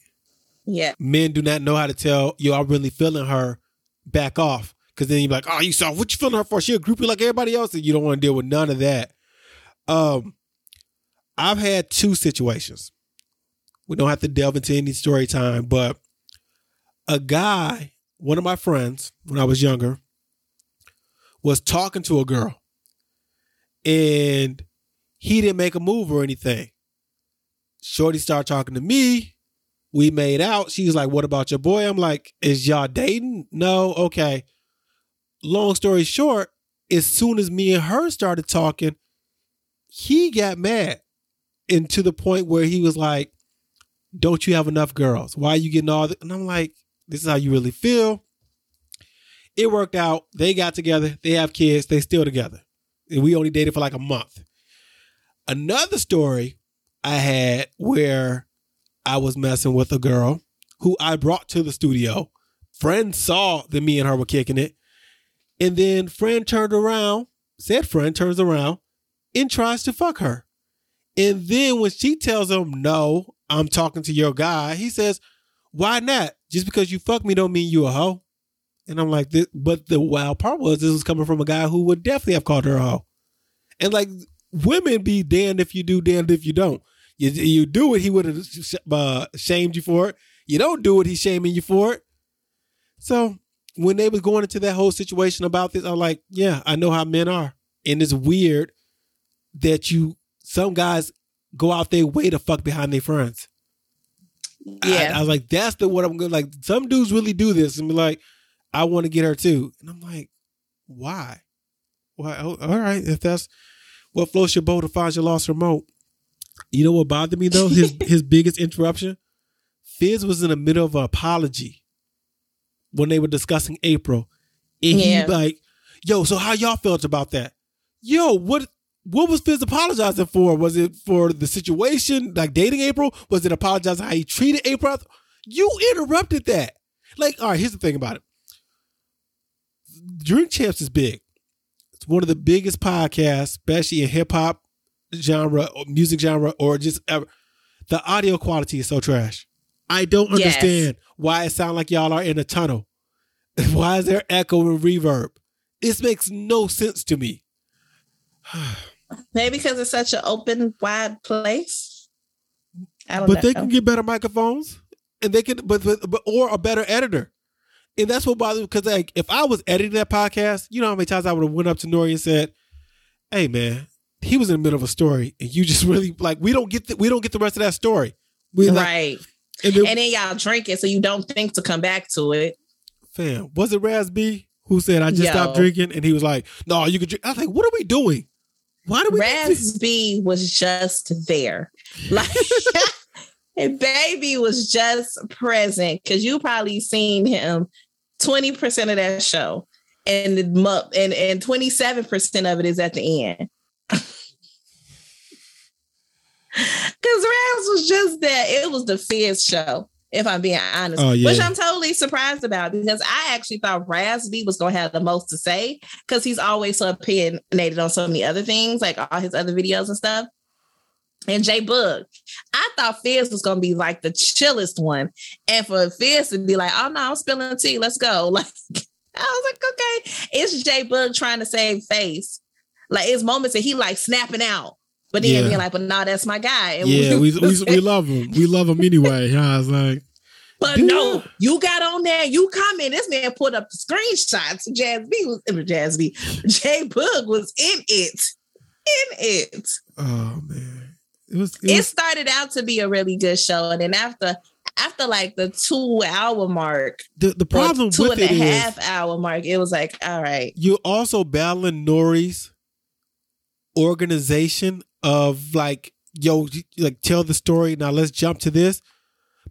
B: Yeah.
A: Men do not know how to tell, yo, I'm really feeling her, back off. Cause then you're like, oh, you saw what you feeling her for? She a groupie like everybody else, and you don't want to deal with none of that. Um, I've had two situations. We don't have to delve into any story time, but a guy, one of my friends, when I was younger, was talking to a girl, and he didn't make a move or anything. Shorty started talking to me. We made out. She's like, What about your boy? I'm like, Is y'all dating? No. Okay. Long story short, as soon as me and her started talking, he got mad. And to the point where he was like, Don't you have enough girls? Why are you getting all that? And I'm like, This is how you really feel. It worked out. They got together. They have kids. They still together. And we only dated for like a month. Another story I had where I was messing with a girl who I brought to the studio. Friend saw that me and her were kicking it. And then friend turned around, said friend turns around and tries to fuck her. And then when she tells him, no, I'm talking to your guy, he says, why not? Just because you fuck me don't mean you a hoe. And I'm like, but the wild part was this was coming from a guy who would definitely have called her a hoe. And like women be damned if you do, damned if you don't. You, you do it, he would have uh, shamed you for it. You don't do it, he's shaming you for it. So when they was going into that whole situation about this, I'm like, yeah, I know how men are, and it's weird that you some guys go out their way to fuck behind their friends.
B: Yeah.
A: I, I was like, that's the what I'm going to, like. Some dudes really do this and be like, I want to get her too, and I'm like, why? Why? Oh, all right, if that's what floats your boat to find your lost remote. You know what bothered me though? His *laughs* his biggest interruption. Fizz was in the middle of an apology when they were discussing April, and
B: Yeah.
A: he like, "Yo, so how y'all felt about that? Yo, what what was Fizz apologizing for? Was it for the situation, like dating April? Was it apologizing how he treated April? You interrupted that. Like, all right, here's the thing about it. Drink Champs is big. It's one of the biggest podcasts, especially in hip hop genre, or music genre, or just ever. The audio quality is so trash. I don't
B: Yes.
A: understand why it sounds like y'all are in a tunnel. *laughs* Why is there echo and reverb? This makes no sense to me. *sighs*
B: Maybe because it's such an open, wide place. I don't
A: But
B: know.
A: they can get better microphones, and they can, but, but, but or a better editor, and that's what bothers me. Because like, if I was editing that podcast, you know how many times I would have went up to N.O.R.E. and said, "Hey, man, he was in the middle of a story, and you just *laughs* really like we don't get the, we don't get the rest of that story." We like,
B: right.
A: and then,
B: And then y'all drink it so you don't think to come back to it.
A: fam, was it Raz B who said I just
B: Yo.
A: stopped drinking, and he was like, "No, you could drink." I was like, "What are we doing? Why do we?"
B: Raz B was just there. *laughs* Like *laughs* and baby was just present because you probably seen him 20% of that show. And the and and 27% of it is at the end. Because Raz was just that. It was the Fizz show, if I'm being honest.
A: Oh, yeah.
B: Which I'm totally surprised about because I actually thought Raz B was going to have the most to say because he's always so opinionated on so many other things, like all his other videos and stuff. And Jay Boog, I thought Fizz was gonna be like the chillest one, and for Fizz to be like, "Oh no, I'm spilling tea, let's go." *laughs* Like, I was like, "Okay, it's Jay Boog trying to save face." Like, it's moments that he like snapping out, but then
A: Yeah.
B: being like, "But no, that's my guy." And
A: Yeah, we, we, we *laughs* love him. We love him anyway. Yeah, I was like,
B: But
A: Do
B: no,
A: you?
B: got on there, you come in. This man put up the screenshots. Jazz B was uh, Jazz B. Jay Boog was in it. In it.
A: oh man, it was. It
B: It
A: was
B: started out to be a really good show. And then after after like the two hour mark,
A: the, the problem
B: two
A: with
B: and a
A: it is
B: half hour mark, it was like, all right.
A: you're also battling N.O.R.E.'s organization of like, yo, like tell the story. Now let's jump to this.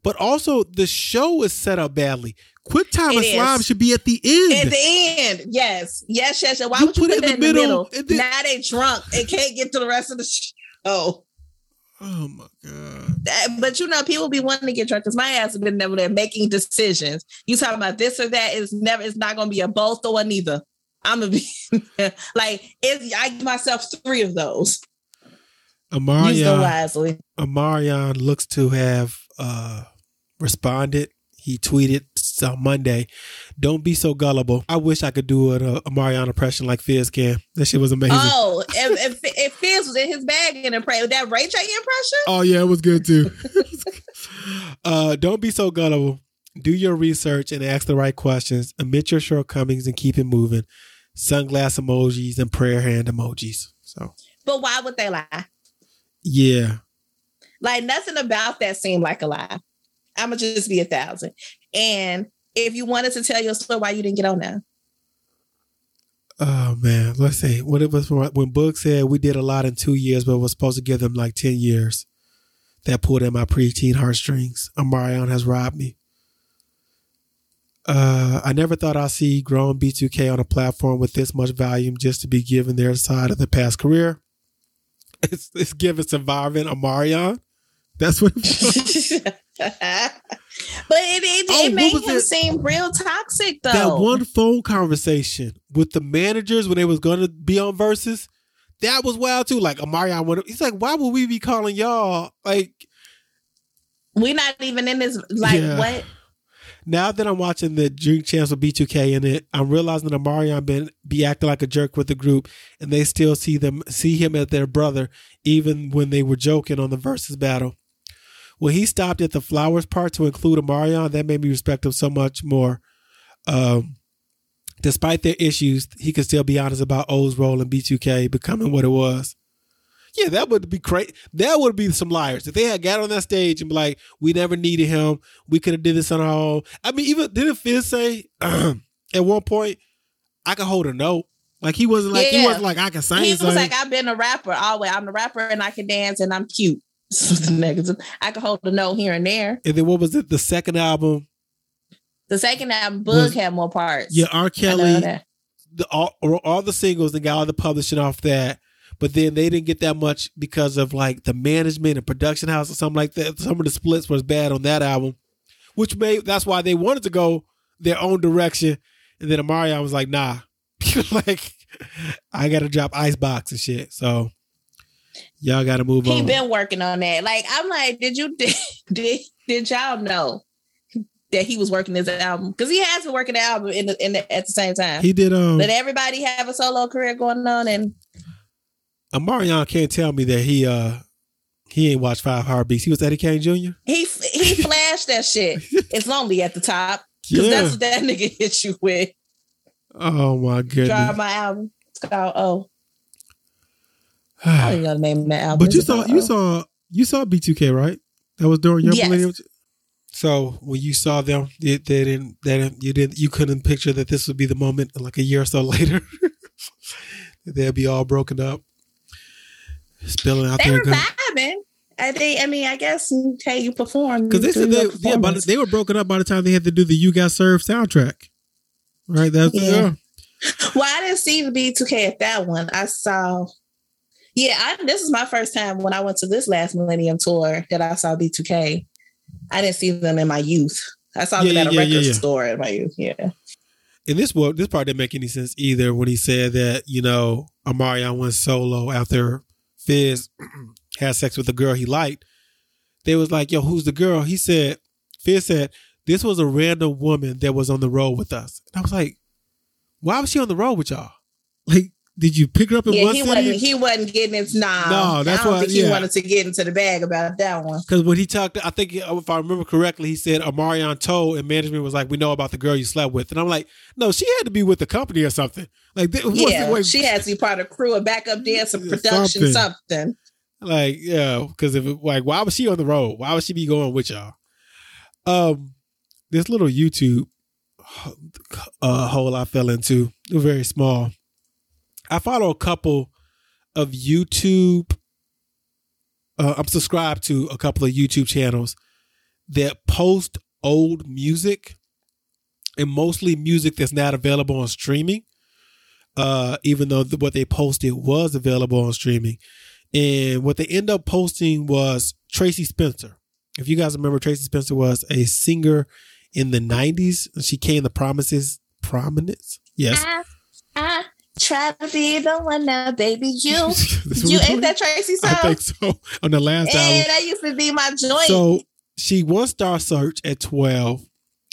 A: But also the show is set up badly. Quick time and
B: is.
A: slime should be at the end.
B: At the end, yes, yes, yes. yes. Why
A: You
B: would you
A: put
B: put,
A: it
B: that in the middle?
A: then-
B: now they drunk and can't get to the rest of the show.
A: oh Oh my god.
B: That- but you know, people be wanting to get drunk because my ass has been never there making decisions. You talking about this or that is never. It's not going to be a both or neither. I'm gonna *laughs* be like, it, I give myself three of those.
A: Omarion,
B: wisely.
A: Omarion looks to have uh responded. He tweeted on Monday, "Don't be so gullible." I wish I could do an uh, Omarion impression like Fizz can. That shit was amazing.
B: Oh, if, if, if Fizz was in his bag and pray with that Ray J impression,
A: Oh yeah, it was good too. *laughs* uh, don't be so gullible. Do your research and ask the right questions. Admit your shortcomings and keep it moving. Sunglass emojis and prayer hand emojis. So
B: but why would they lie?
A: yeah,
B: Like nothing about that seemed like a lie. I'm gonna just be a thousand. And if you wanted to tell your story, why you didn't get on there?
A: Oh man, let's see. What it was when when Book said we did a lot in two years, but was supposed to give them like ten years. That pulled at my preteen heartstrings. Omarion has robbed me. Uh, I never thought I'd see grown B2K on a platform with this much volume just to be given their side of the past career. It's it's given surviving Omarion. That's what. *laughs*
B: but it it,
A: Oh,
B: it made him
A: it?
B: seem real toxic though.
A: that one phone conversation with the managers when they was going to be on verses, that was wild too. Like Omarion, went, he's like, why would we be calling y'all? Like
B: We're not even in this. Like
A: Yeah.
B: what?
A: Now that I'm watching the Drink Champs with B2K in it, I'm realizing that Omarion been be acting like a jerk with the group, and they still see them see him as their brother, even when they were joking on the versus battle. When he stopped at the flowers part to include Omarion, that made me respect him so much more. Um, despite their issues, he could still be honest about O's role in B2K becoming what it was. Yeah, that would be great. That would be some liars if they had got on that stage and be like, "We never needed him. We could have did this on our own." I mean, even didn't Fizz say *clears throat* at one point, "I could hold a note." Like he wasn't like he wasn't like I can sing.
B: He was
A: something.
B: like, I've been a rapper always. I'm a rapper and I can dance and I'm cute. *laughs* The negative. I can hold a note here and there.
A: and then what was it? The second album,
B: The second album, Boog
A: Was-
B: had more parts.
A: yeah, R. Kelly, the all, all the singles and got all the publishing off that. But then they didn't get that much because of like the management and production house or something like that. Some of the splits was bad on that album, which made that's why they wanted to go their own direction. And then Omarion was like, "Nah, *laughs* like I got to drop Icebox and shit." So y'all got to move
B: He
A: on.
B: He been working on that. Like I'm like, did you *laughs* did did, did y'all know that he was working this album? Because he has been working the album in the, in the, at the same time.
A: he did. Um,
B: Let everybody have a solo career going on, and
A: Omarion can't tell me that he uh he ain't watched Five Heartbeats. He was Eddie Kane Jr.
B: he he *laughs* flashed that shit. It's lonely at the top because
A: Yeah.
B: that's what that *laughs* nigga hit you with.
A: Oh my goodness.
B: Drop my album. It's called Oh. I don't know the name of that album.
A: But you
B: It's
A: saw you
B: Oh.
A: saw you saw B2K right? That was during your
B: Yes.
A: millennium. So when you saw them, they, they didn't. They didn't. You didn't. You couldn't picture that this would be the moment, like a year or so *laughs* later, they'd be all broken up, spilling out
B: They
A: there.
B: They were vibing. I think. I mean, I guess hey, you perform
A: Because they said they yeah, by the, they were broken up by the time they had to do the "You Got Served" soundtrack. Right. That's
B: Yeah.
A: yeah. *laughs*
B: Well, I didn't see the B2K at that one. I saw. Yeah, I, this is my first time when I went to this last Millennium tour that I saw B2K. I didn't see them in my youth. I saw
A: Yeah,
B: them at a record
A: yeah, yeah.
B: store in my youth. Yeah.
A: And this well, this part didn't make any sense either when he said that you know Omarion went solo after Fizz *clears throat* had sex with a girl he liked. They was like, "Yo, who's the girl?" He said, "Fizz said this was a random woman that was on the road with us." And I was like, "Why was she on the road with y'all? *laughs* Like, did you pick her up in
B: Yeah,
A: one
B: he
A: city?"
B: wasn't. He wasn't getting into. Nah,
A: No, that's
B: I don't
A: why-
B: think
A: yeah.
B: he wanted to get into the bag about that one.
A: Because when he talked, I think if I remember correctly, he said Omarion told and management was like, "We know about the girl you slept with," and I'm like, "No, she had to be with the company or something." Like, th- what's the
B: Yeah, she had to be part of crew, a backup dancer, production,
A: something.
B: something.
A: Like, yeah, because if it, like, why was she on the road? Why would she be going with y'all? Um, this little YouTube uh hole I fell into, very small. I follow a couple of YouTube. Uh, I'm subscribed to a couple of YouTube channels that post old music and mostly music that's not available on streaming. Uh, even though the, what they posted was available on streaming. And what they end up posting was Tracie Spencer. If you guys remember, Tracie Spencer was a singer in the 90s. She came to Promises Prominence. Yes.
B: Try to be the one now, baby. *laughs* You, you ain't that
A: Tracie
B: song?
A: I think so. On the last
B: And
A: album.
B: that used to be my joint.
A: So she won Star Search at 12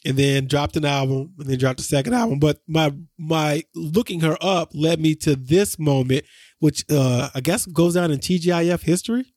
A: and then dropped an album and then dropped a second album. But my my looking her up led me to this moment, which uh I guess goes down in TGIF history.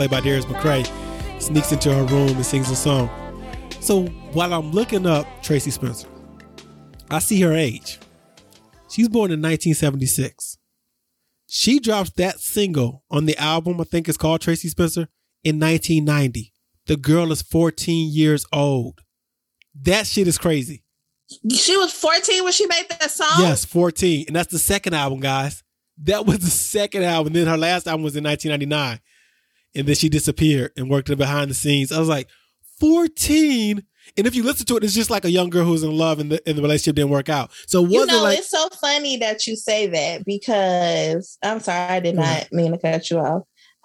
A: Played by Darius McCrary, sneaks into her room and sings a song. So while I'm looking up Tracie Spencer, I see her age. She's born in 1976. She drops that single on the album, I think it's called Tracie Spencer, in 1990. The girl is 14 years old. That shit is crazy.
B: She was 14 when she made that song.
A: Yes, 14. And that's the second album, guys. That was the second album. Then her last album was in 1999. And then she disappeared and worked in behind the scenes. I was like, 14? And if you listen to it, it's just like a young girl who's in love and the, and the relationship didn't work out. So
B: You know,
A: like,
B: it's so funny that you say that because I'm sorry, I did not mean to cut you off.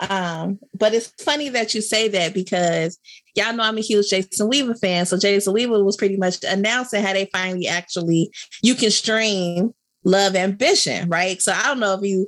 B: Um, but it's funny that you say that because y'all know I'm a huge Jason Weaver fan. So Jason Weaver was pretty much announcing how they finally actually you can stream Love Ambition, right? So I don't know if you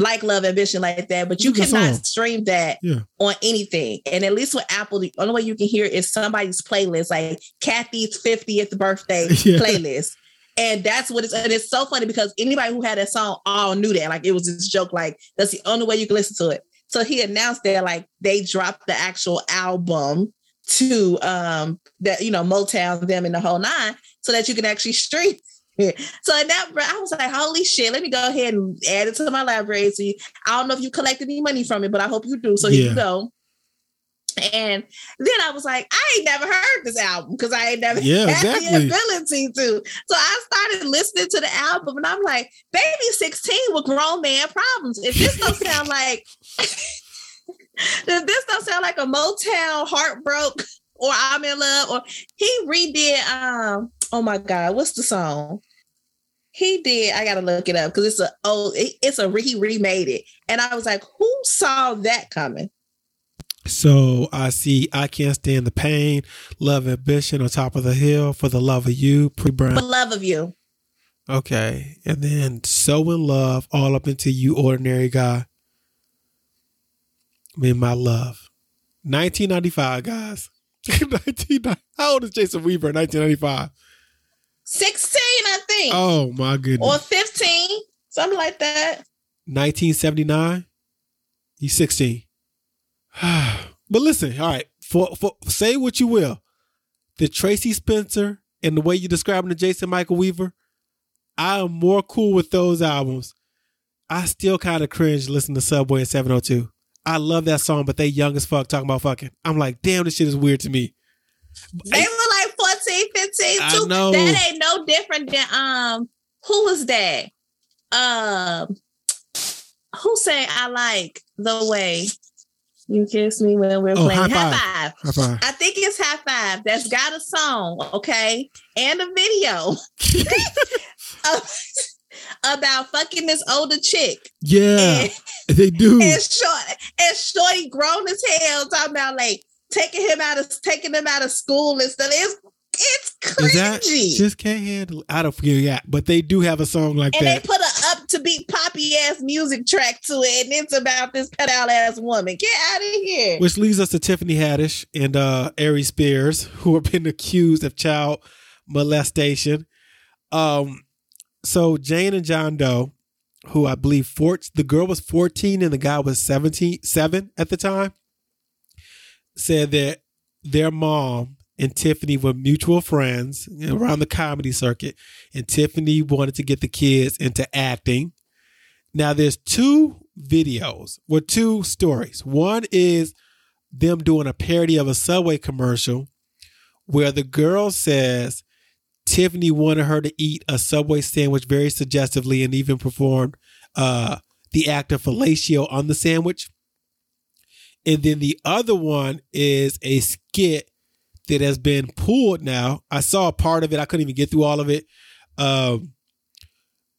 B: like Love Ambition like that, but you cannot stream that
A: Yeah.
B: on anything. And at least with Apple, the only way you can hear is somebody's playlist, like Kathy's 50th birthday *laughs*
A: Yeah.
B: playlist. And that's what it's and it's so funny because anybody who had that song all knew that. Like it was this joke, like that's the only way you can listen to it. So he announced that like they dropped the actual album to um that you know Motown them and the whole nine so that you can actually stream *laughs* So in that I was like, holy shit, let me go ahead and add it to my library. So I don't know if you collect any money from it, but I hope you do. So here you go. And then I was like, I ain't never heard this album because I ain't never *laughs*
A: Yeah,
B: had
A: exactly.
B: the ability to. So I started listening to the album and I'm like, baby 16 with grown man problems. If this don't sound *laughs* like if this don't sound like a Motown heartbroke or I'm in love, or he redid um, oh my god, what's the song? He did, I gotta look it up because it's a oh, it- it's a he remade it. And I was like, who saw that coming?
A: So I see I can't stand the pain, love ambition on top of the hill for the love of you, pre
B: For
A: brown.
B: love of you.
A: Okay. And then so in love, all up into you, ordinary guy. Me and my love. 1995, guys. *laughs* 1990 How old is Jason Weaver 1995?
B: 16, I think.
A: Oh my goodness.
B: or 15, something like that.
A: 1979. He's 16. *sighs* but listen, all right. For, for say what you will, the Tracie Spencer and the way you're describing the Jason Michael Weaver, I am more cool with those albums. I still kind of cringe listening to Subway and 702. I love that song, but they young as fuck talking about fucking. I'm like, damn, this shit is weird to me.
B: They were 14, 15
A: I
B: too.
A: know.
B: That ain't no different than um who was that? Um who sang I like the way you kiss me when we're
A: Oh,
B: playing
A: High
B: high
A: Five.
B: five.
A: High five.
B: I think it's high five. That's got a song, okay, and a video *laughs* about fucking this older chick.
A: Yeah,
B: And, *laughs*
A: they do.
B: and short and shorty grown as hell, talking about like taking him out of taking him out of school and stuff. It's it's
A: Is that
B: cringy.
A: just can't handle? I don't forget that, but they do have a song like
B: and
A: that.
B: And they put an up to beat poppy ass music track to it, and it's about this out ass woman. Get out of here.
A: Which leads us to Tiffany Haddish and uh Aries Spears, *laughs* who have been accused of child molestation. Um, so Jane and John Doe, who I believe four, the girl was 14 and the guy was 17, seven at the time, said that their mom and Tiffany were mutual friends around the comedy circuit, and Tiffany wanted to get the kids into acting. Now there's two videos, well, two stories. One is them doing a parody of a Subway commercial where the girl says Tiffany wanted her to eat a Subway sandwich very suggestively and even performed uh, the act of fellatio on the sandwich. And then the other one is a skit that has been pulled now. I saw a part of it. I couldn't even get through all of it. Um,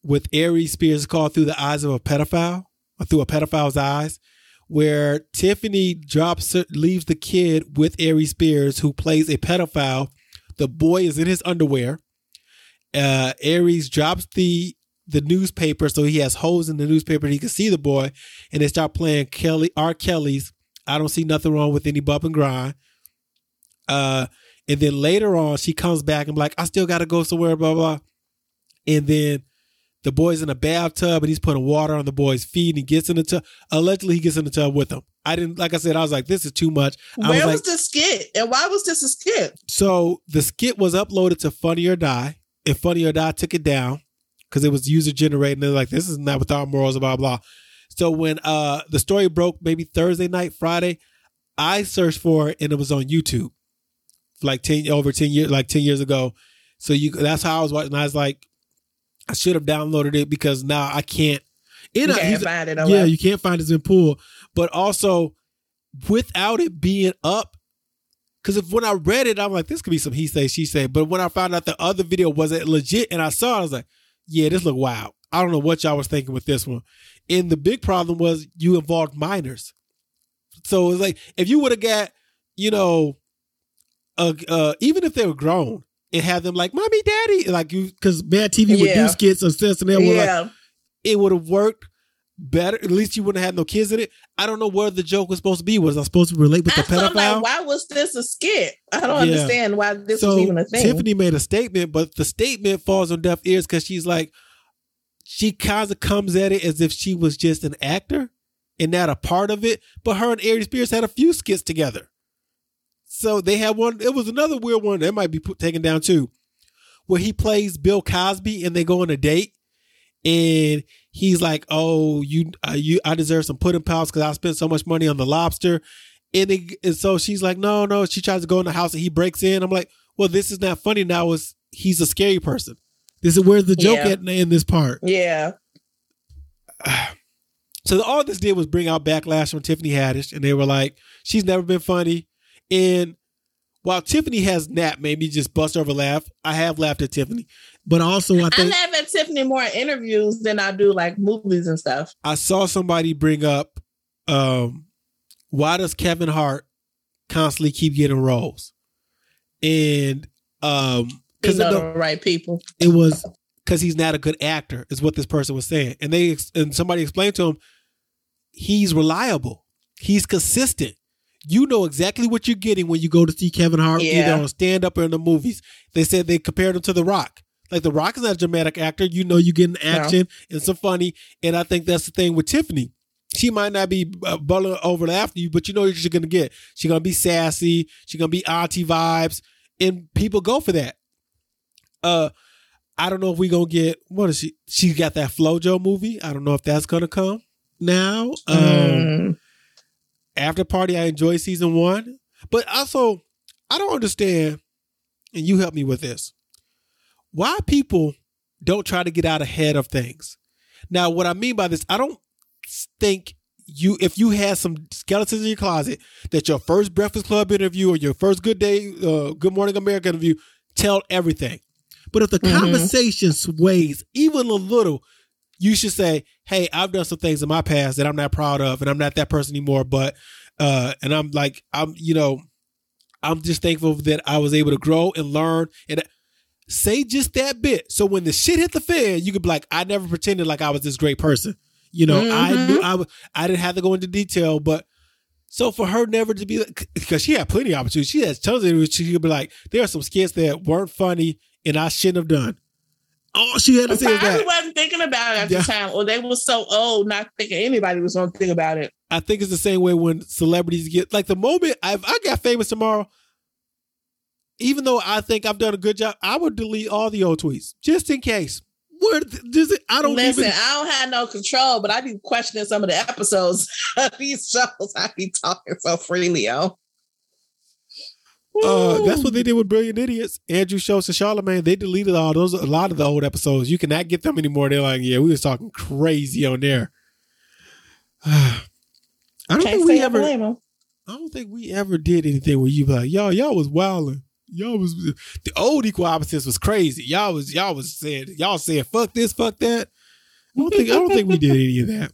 A: with Aries Spears called Through the Eyes of a Pedophile, or Through a Pedophile's Eyes, where Tiffany drops leaves the kid with Aries Spears, who plays a pedophile. The boy is in his underwear. Uh, Aries drops the the newspaper, so he has holes in the newspaper. He can see the boy, and they start playing Kelly R. Kelly's. I don't see nothing wrong with any bump and grind. Uh, and then later on, she comes back and like, I still got to go somewhere, blah blah. And then The boy's in a bathtub and he's putting water on the boy's feet and he gets in the tub. Allegedly, he gets in the tub with him. I didn't, like I said, I was like, this is too much. I
B: Where
A: was
B: was,
A: like,
B: the skit? And why was this a skit?
A: so the skit was uploaded to Funny or Die. And Funny or Die took it down because it was user generated. And they're like, this is not without morals, blah, blah. So when uh the story broke maybe Thursday night, Friday, I searched for it and it was on YouTube. Like 10 over 10 years, like 10 years ago. So you that's how I was watching. I was like, I should have downloaded it because now I can't.
B: You can't find it.
A: yeah,
B: Yeah,
A: you can't find it in pool. But also, without it being up, because if when I read it, I'm like, this could be some he say she say. But when I found out the other video wasn't legit, and I saw, it, I was like, yeah, this look wild. I don't know what y'all was thinking with this one. And the big problem was you involved minors. So it's like if you would have got, you know, uh, uh, even if they were grown and had them like, mommy, daddy, like you, because bad TV would do
B: Yeah.
A: skits or stuff, and they were like, it would have worked better. At least you wouldn't have had no kids in it. I don't know where the joke was supposed to be. Was I supposed to relate with the
B: I
A: pedophile?
B: like, why was this a skit? I don't
A: Yeah.
B: understand why this
A: so
B: was even a thing.
A: Tiffany made a statement, but the statement falls on deaf ears because she's like, she kind of comes at it as if she was just an actor and not a part of it. But her and Aries Spears had a few skits together. So they had one. It was another weird one that might be put, taken down too, where he plays Bill Cosby and they go on a date, and he's like, "Oh, you, uh, you, I deserve some pudding pounds because I spent so much money on the lobster." And, it, and so she's like, "No, no." She tries to go in the house and he breaks in. I'm like, "Well, this is not funny now. Is he's a scary person? This is where's the joke
B: Yeah.
A: at in this part?"
B: yeah. *sighs*
A: So all this did was bring out backlash from Tiffany Haddish, and they were like, "She's never been funny." And while Tiffany has not made me just bust over laugh, I have laughed at Tiffany. But also, I
B: I
A: think
B: laugh at Tiffany more in interviews than I do like movies and stuff.
A: I saw somebody bring up, um, why does Kevin Hart constantly keep getting roles? And um, because
B: the right people.
A: it was because he's not a good actor, is what this person was saying. And they and somebody explained to him, he's reliable, he's consistent. You know exactly what you're getting when you go to see Kevin Hart
B: Yeah.
A: either on stand up or in the movies. They said they compared him to The Rock. Like The Rock is not a dramatic actor. You know you getting action and some funny. And I think that's the thing with Tiffany. She might not be uh, bubbling over after you, but you know what you're gonna get. She's gonna be sassy. She's gonna be auntie vibes, and people go for that. Uh, I don't know if we gonna get what is she? She got that FloJo movie. I don't know if that's gonna come now. Um,
B: Mm.
A: After Party, I enjoyed season one, but also I don't understand. And you help me with this. Why people don't try to get out ahead of things? Now, what I mean by this, I don't think you if you had some skeletons in your closet that your first Breakfast Club interview or your first Good Day, uh, Good Morning America interview tell everything. But if the
B: Mhm.
A: conversation sways even a little, you should say, "Hey, I've done some things in my past that I'm not proud of, and I'm not that person anymore." But uh, and I'm like, I'm you know, I'm just thankful that I was able to grow and learn and say just that bit. So when the shit hit the fan, you could be like, I never pretended like I was this great person. You know, I
B: Mhm.
A: knew I. I didn't have to go into detail, but so for her never to be because she had plenty of opportunities. She has tons of it. She could be like, there are some skits that weren't funny and I shouldn't have done. All she had to say is that.
B: wasn't thinking about it at
A: Yeah.
B: the time, or they were so old, not thinking anybody was going to think about it.
A: I think it's the same way when celebrities get like the moment I've, I got famous tomorrow. Even though I think I've done a good job, I would delete all the old tweets just in case. Where does it? I don't
B: Listen,
A: even.
B: I don't have no control, but I be questioning some of the episodes *laughs* of these shows. I be talking so freely, yo.
A: Uh, that's what they did with Brilliant Idiots. Andrew Schulz and Charlemagne, they deleted all those, a lot of the old episodes. You cannot get them anymore. They're like, yeah, we was talking crazy on there. *sighs* I don't
B: Can't
A: think we ever. I don't think we ever did anything where you be like, y'all, y'all was wilding. Y'all was the old equal opposites was crazy. Y'all was y'all was saying y'all saying fuck this, fuck that. I don't think I don't think we did any of that.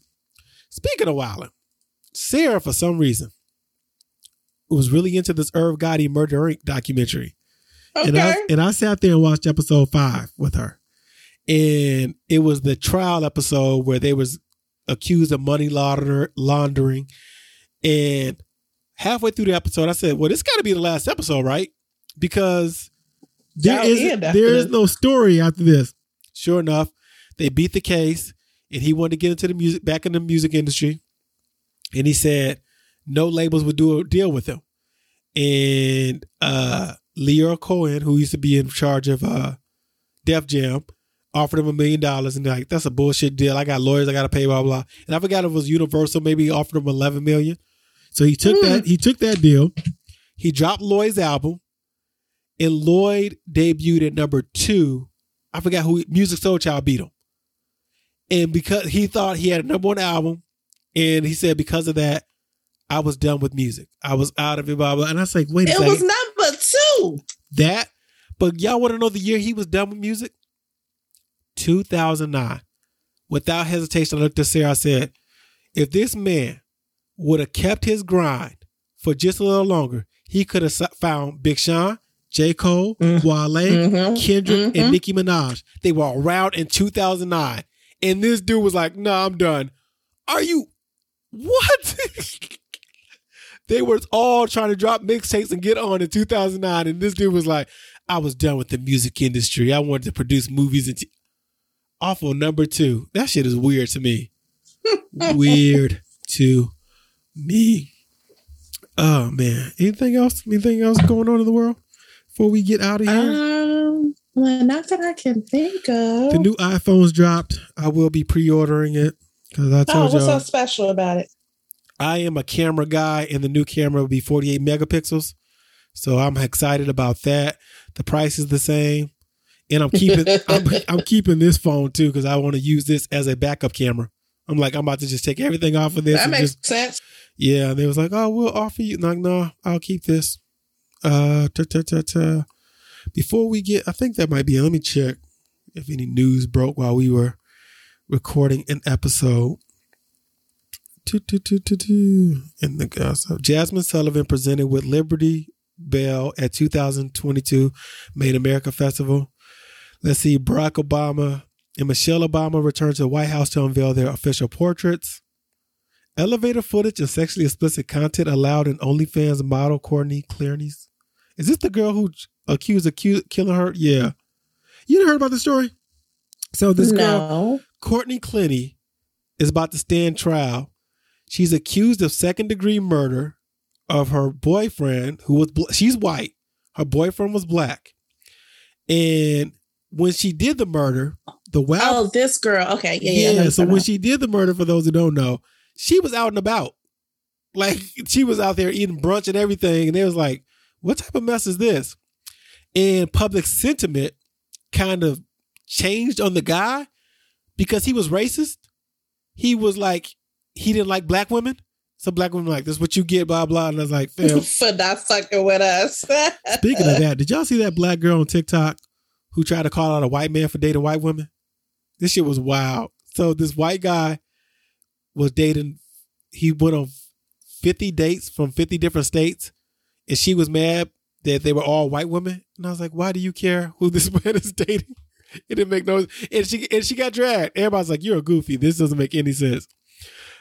A: Speaking of wilding, Sarah for some reason was really into this Irv Gotti Murder Inc. documentary. And I
B: Okay.
A: and I sat there and watched episode five with her. And it was the trial episode where they was accused of money launder, laundering. And halfway through the episode, I said, Well, this gotta be the last episode, right? Because there is there is no story after this. Sure enough, They beat the case, and he wanted to get into the music back in the music industry. And he said no labels would do a deal with him. And uh Lyor Cohen, who used to be in charge of uh Def Jam, offered him a million dollars, and they're like, "That's a bullshit deal. I got lawyers, I got to pay, blah blah." And I forgot it was Universal. Maybe he offered him eleven million. So he took that. He took that deal. He dropped Lloyd's album, and Lloyd debuted at number two. I forgot who Musiq Soulchild beat him, and because he thought he had a number one album, and he said because of that, I was done with music. I was out of it, blah blah. And I was like, wait a minute.
B: It
A: second,
B: was number two.
A: that. But y'all want to know the year he was done with music? 2009. Without hesitation, I looked at Sarah. I said, if this man would have kept his grind for just a little longer, he could have found Big Sean, J. Cole, Wale,
B: Mhm.
A: Kendrick,
B: Mhm.
A: and Nicki Minaj. They were around in 2009. And this dude was like, nah, I'm done. Are you what? *laughs* they were all trying to drop mixtapes and get on in 2009. And this dude was like, I was done with the music industry. I wanted to produce movies and t- awful number two. That shit is weird to me. *laughs* weird to me. Oh man. Anything else? Anything else going on in the world before we get out of here?
B: Um, well, not that I can think of.
A: the new iPhones dropped. I will be pre-ordering it because I
B: oh,
A: told
B: what's so
A: y'all
B: special about it?
A: I am a camera guy, and the new camera will be 48 megapixels. So I'm excited about that. The price is the same, and I'm keeping *laughs* I'm, I'm keeping this phone too because I want to use this as a backup camera. I'm like I'm about to just take everything off of this.
B: That makes
A: just,
B: sense.
A: yeah, and they was like, oh, we'll offer you. Like, no, I'll keep this. Uh, ta ta ta ta. Before we get, I think that might be. Let me check if any news broke while we were recording an episode. Toot, toot, toot, toot, toot. And the so Jazmine Sullivan presented with Liberty Bell at 2022 Made America Festival. Let's see, Barack Obama and Michelle Obama returned to the White House to unveil their official portraits. Elevator footage and sexually explicit content allowed in OnlyFans model Courtney Clenney's. Is this the girl who accused of killing her? Yeah. You didn't heard about the story? So this girl. Courtney Clenney is about to stand trial. She's accused of second degree murder of her boyfriend, who was bl- she's white. Her boyfriend was black, and when she did the murder, the wow,
B: Oh, this girl. Okay. Yeah. Yeah.
A: Yeah. So when she did the murder, for those who don't know, she was out and about. Like *laughs* she was out there eating brunch and everything, and they was like, "What type of mess is this?" And public sentiment kind of changed on the guy because he was racist. He was like, he didn't like black women. So black women like, "This is what you get," blah blah. And I was like, *laughs* "Fam."
B: for not fucking with us. *laughs*
A: Speaking of that, did y'all see that black girl on TikTok who tried to call out a white man for dating white women? This shit was wild. So this white guy was dating. He went on fifty dates from fifty different states, and she was mad that they were all white women. And I was like, "Why do you care who this *laughs* man is dating?" It didn't make no. And she and she got dragged. Everybody's like, "You're a goofy. This doesn't make any sense."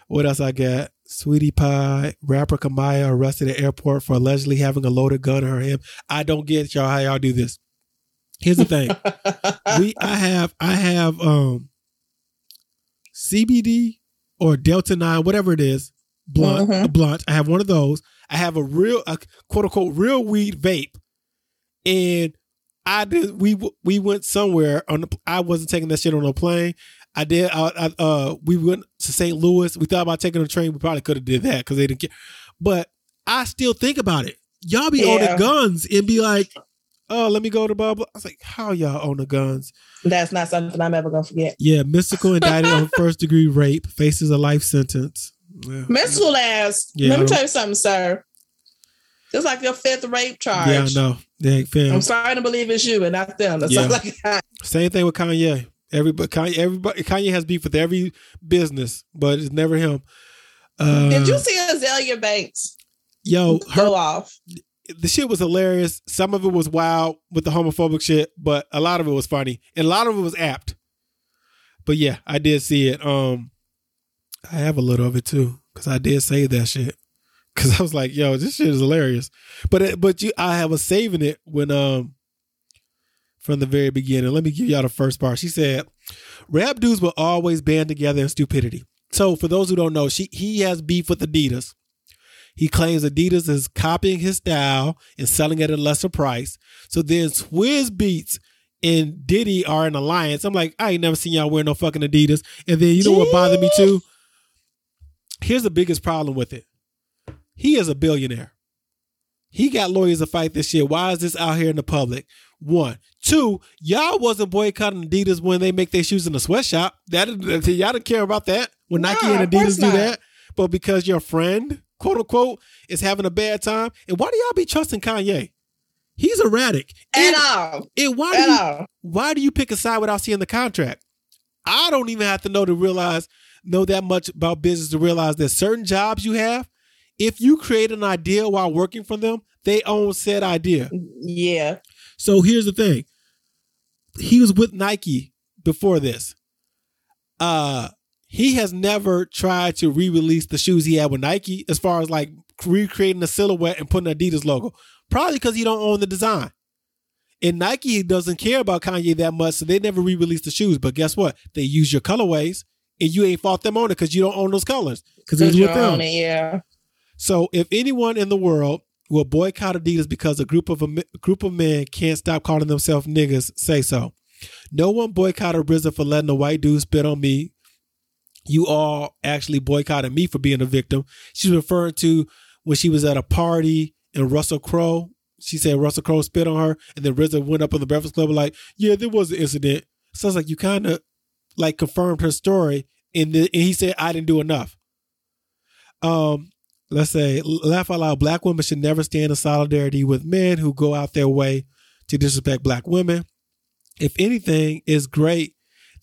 A: What else I got? Sweetie Pie, rapper Kamaiyah arrested at airport for allegedly having a loaded gun on her hand. I don't get y'all how y'all do this. Here's the thing. *laughs* we I have I have um CBD or Delta 9, whatever it is, blunt,
B: Mhm.
A: a blunt. I have one of those. I have a real a quote unquote real weed vape. And I did we we went somewhere on the I wasn't taking that shit on a plane. I did I, I uh we went to St. Louis. We thought about taking a train. We probably could have did that because they didn't care. But I still think about it. Y'all be
B: Yeah.
A: owning guns and be like, oh, let me go to blah blah. I was like, how y'all own the guns?
B: That's not something I'm ever gonna forget.
A: Yeah, Mystikal indicted on *laughs* first degree rape faces a life sentence. Yeah.
B: Mystikal ass.
A: Yeah,
B: Let me tell you something, sir. It's like your fifth rape charge.
A: Yeah, I know. Yeah, fam.
B: I'm sorry to believe it's you and not them. That's
A: Yeah.
B: all I got.
A: Same thing with Kanye. Everybody, Kanye, everybody, Kanye has beef with every business, but it's never him. Uh,
B: Did you see Azealia Banks
A: Yo, her
B: go off?
A: the shit was hilarious. Some of it was wild with the homophobic shit, but a lot of it was funny, and a lot of it was apt. But yeah, I did see it. Um, I have a little of it too because I did say that shit *laughs* because I was like, "Yo, this shit is hilarious." But it, but you, I was saving it when um, from the very beginning. Let me give y'all the first part. She said, "Rap dudes will always band together in stupidity." So, for those who don't know, she he has beef with Adidas. He claims Adidas is copying his style and selling at a lesser price. So then Swizz Beatz and Diddy are in alliance. I'm like, I ain't never seen y'all wear no fucking Adidas. And then you know what bothered me too? Here's the biggest problem with it. He is a billionaire. He got lawyers to fight this shit. Why is this out here in the public? One. Two, y'all wasn't boycotting Adidas when they make their shoes in the sweatshop. That y'all didn't care about that. When Nike and Adidas do that. But because your friend, quote unquote, is having a bad time. And why do y'all be trusting Kanye? He's erratic.
B: At
A: And,
B: all.
A: and why do you
B: all.
A: why do you pick a side without seeing the contract? I don't even have to know to realize know that much about business to realize that certain jobs you have, if you create an idea while working for them, they own said idea.
B: Yeah.
A: So here's the thing. He was with Nike before this. Uh he has never tried to re-release the shoes he had with Nike as far as like recreating the silhouette and putting Adidas logo. Probably because he don't own the design. And Nike doesn't care about Kanye that much, so they never re-released the shoes. But guess what? They use your colorways, and you ain't fought them on it because you don't own those colors. Because it was
B: you
A: with them.
B: it, yeah.
A: So if anyone in the world will boycott Adidas because a group of a, group of men can't stop calling themselves niggas, say so. No one boycotted RZA for letting a white dude spit on me. You all actually boycotted me for being a victim. She's referring to when she was at a party and Russell Crowe. She said Russell Crowe spit on her, and then RZA went up on the Breakfast Club like, "Yeah, there was an incident." Sounds like you kind of like confirmed her story, and, the, and he said I didn't do enough. Um, let's say laugh out loud black women should never stand in solidarity with men who go out their way to disrespect black women. If anything is great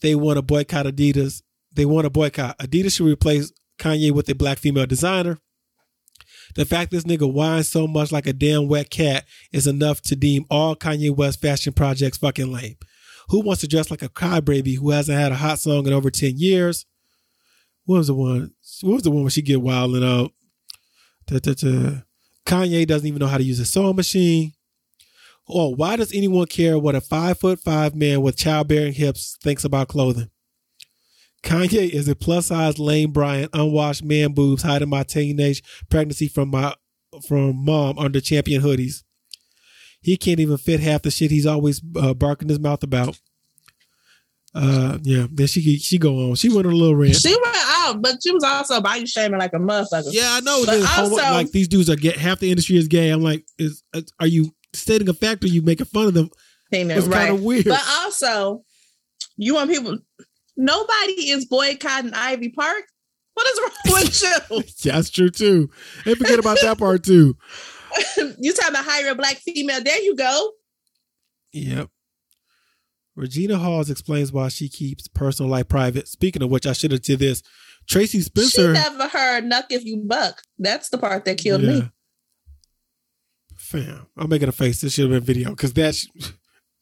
A: they want to boycott adidas. They want to boycott. Adidas should replace kanye with a black female designer. The fact this nigga whines so much like a damn wet cat is enough to deem all kanye west fashion projects fucking lame. Who wants to dress like a crybaby who hasn't had a hot song in over 10 years? What was the one what was the one where she get wild out Da, da, da. Kanye doesn't even know how to use a sewing machine. Or why does anyone care what a five foot five man with childbearing hips thinks about clothing? Kanye is a plus size Lane Bryant, unwashed man boobs hiding my teenage pregnancy from my from mom under champion hoodies. He can't even fit half the shit he's always uh, barking his mouth about. Uh, yeah. Then she she go on. She went on a little rant.
B: She went out, but she was also body shaming like a motherfucker.
A: Yeah, I know.
B: But
A: homo-
B: also-
A: like these dudes are get half the industry is gay. I'm like, is uh, are you stating a fact or you making fun of them?
B: Thing
A: It's
B: that-
A: kind of weird.
B: But also, you want people. Nobody is boycotting Ivy Park. What is wrong with *laughs* you?
A: yeah, that's true too. And forget about that part too. *laughs*
B: you talking about hire a black female? There you go.
A: Yep. Regina Halls explains why she keeps personal life private. Speaking of which, I should have did this. Tracie Spencer.
B: She never heard "Knuck If You Buck." That's the part that killed
A: Yeah.
B: me.
A: Fam, I'm making a face. This should have been video because that's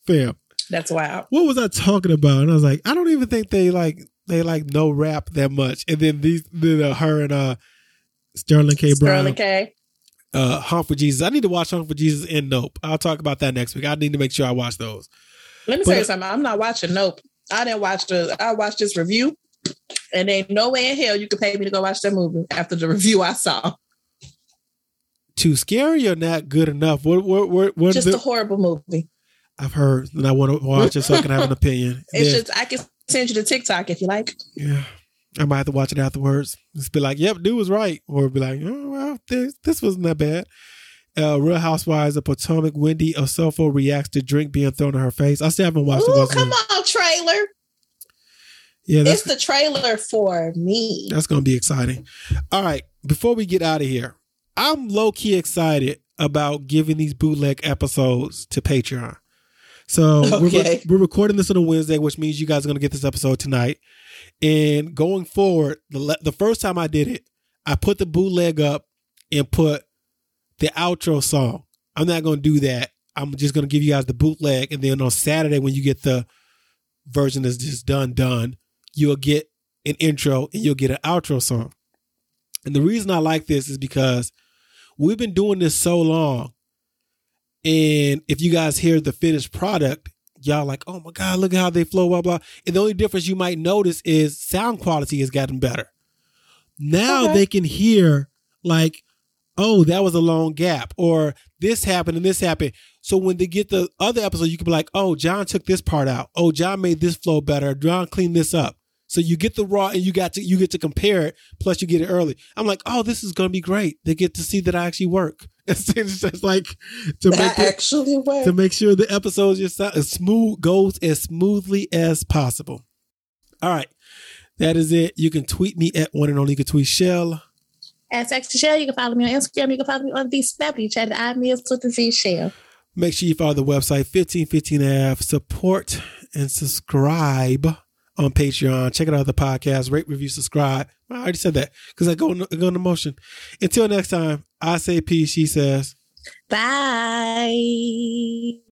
A: fam.
B: That's wild.
A: What was I talking about? And I was like, I don't even think they like they like no rap that much. And then these, then uh, her and uh Sterling K. Brown.
B: Sterling K.
A: uh Honk for Jesus. I need to watch Honk for Jesus and Nope. I'll talk about that next week. I need to make sure I watch those.
B: Let me
A: But-
B: tell you something. I'm not watching. Nope. I didn't watch the. I watched this review, and ain't no way in hell you could pay me to go watch that movie after the *laughs* review I saw.
A: Too scary or not good enough? What what what, what
B: Just
A: the,
B: a horrible movie.
A: I've heard and I want to watch it so I can have an *laughs* opinion.
B: It's
A: Yeah.
B: just I can send you the TikTok if you like.
A: yeah. I might have to watch it afterwards. Just be like, yep, dude was right. Or be like, oh, well, this, this wasn't that bad. Uh, Real Housewives of Potomac, Wendy Osefo reacts to drink being thrown in her face. I still haven't watched the
B: Ooh,
A: rest
B: come
A: it.
B: on, trailer.
A: Yeah, that's,
B: It's the trailer for me.
A: That's going to be exciting. All right. Before we get out of here, I'm low key excited about giving these bootleg episodes to Patreon. So *laughs* we're, we're recording this on a Wednesday, which means you guys are going to get this episode tonight. And going forward, the, the first time I did it, I put the bootleg up and put the outro song. I'm not going to do that. I'm just going to give you guys the bootleg. And then on Saturday, when you get the version that's just done, done, you'll get an intro and you'll get an outro song. And the reason I like this is because we've been doing this so long. And if you guys hear the finished product, y'all like, oh my god, look at how they flow, blah blah. And the only difference you might notice is sound quality has gotten better. Now
B: Okay.
A: they can hear like, oh, that was a long gap, or this happened and this happened. So when they get the other episode, you can be like, oh, Jon took this part out. Oh, Jon made this flow better. Jon cleaned this up. So you get the raw and you got to you get to compare it. Plus you get it early. I'm like, oh, this is gonna be great. They get to see that I actually work. *laughs* It's just like to make
B: That
A: it,
B: actually worked.
A: to make sure the episodes just as smooth goes as smoothly as possible. All right, that is it. You can tweet me at one and only you can tweet Chelle.
B: At Sexy Chelle, you can follow me on Instagram. You can follow me on the Snapchat chat. I miss with the Z Shell.
A: Make sure you follow the website 1515F. Support and subscribe on Patreon. Check out the podcast. Rate, review, subscribe. I already said that because I go I go into motion. Until next time, I say peace. She says.
B: Bye.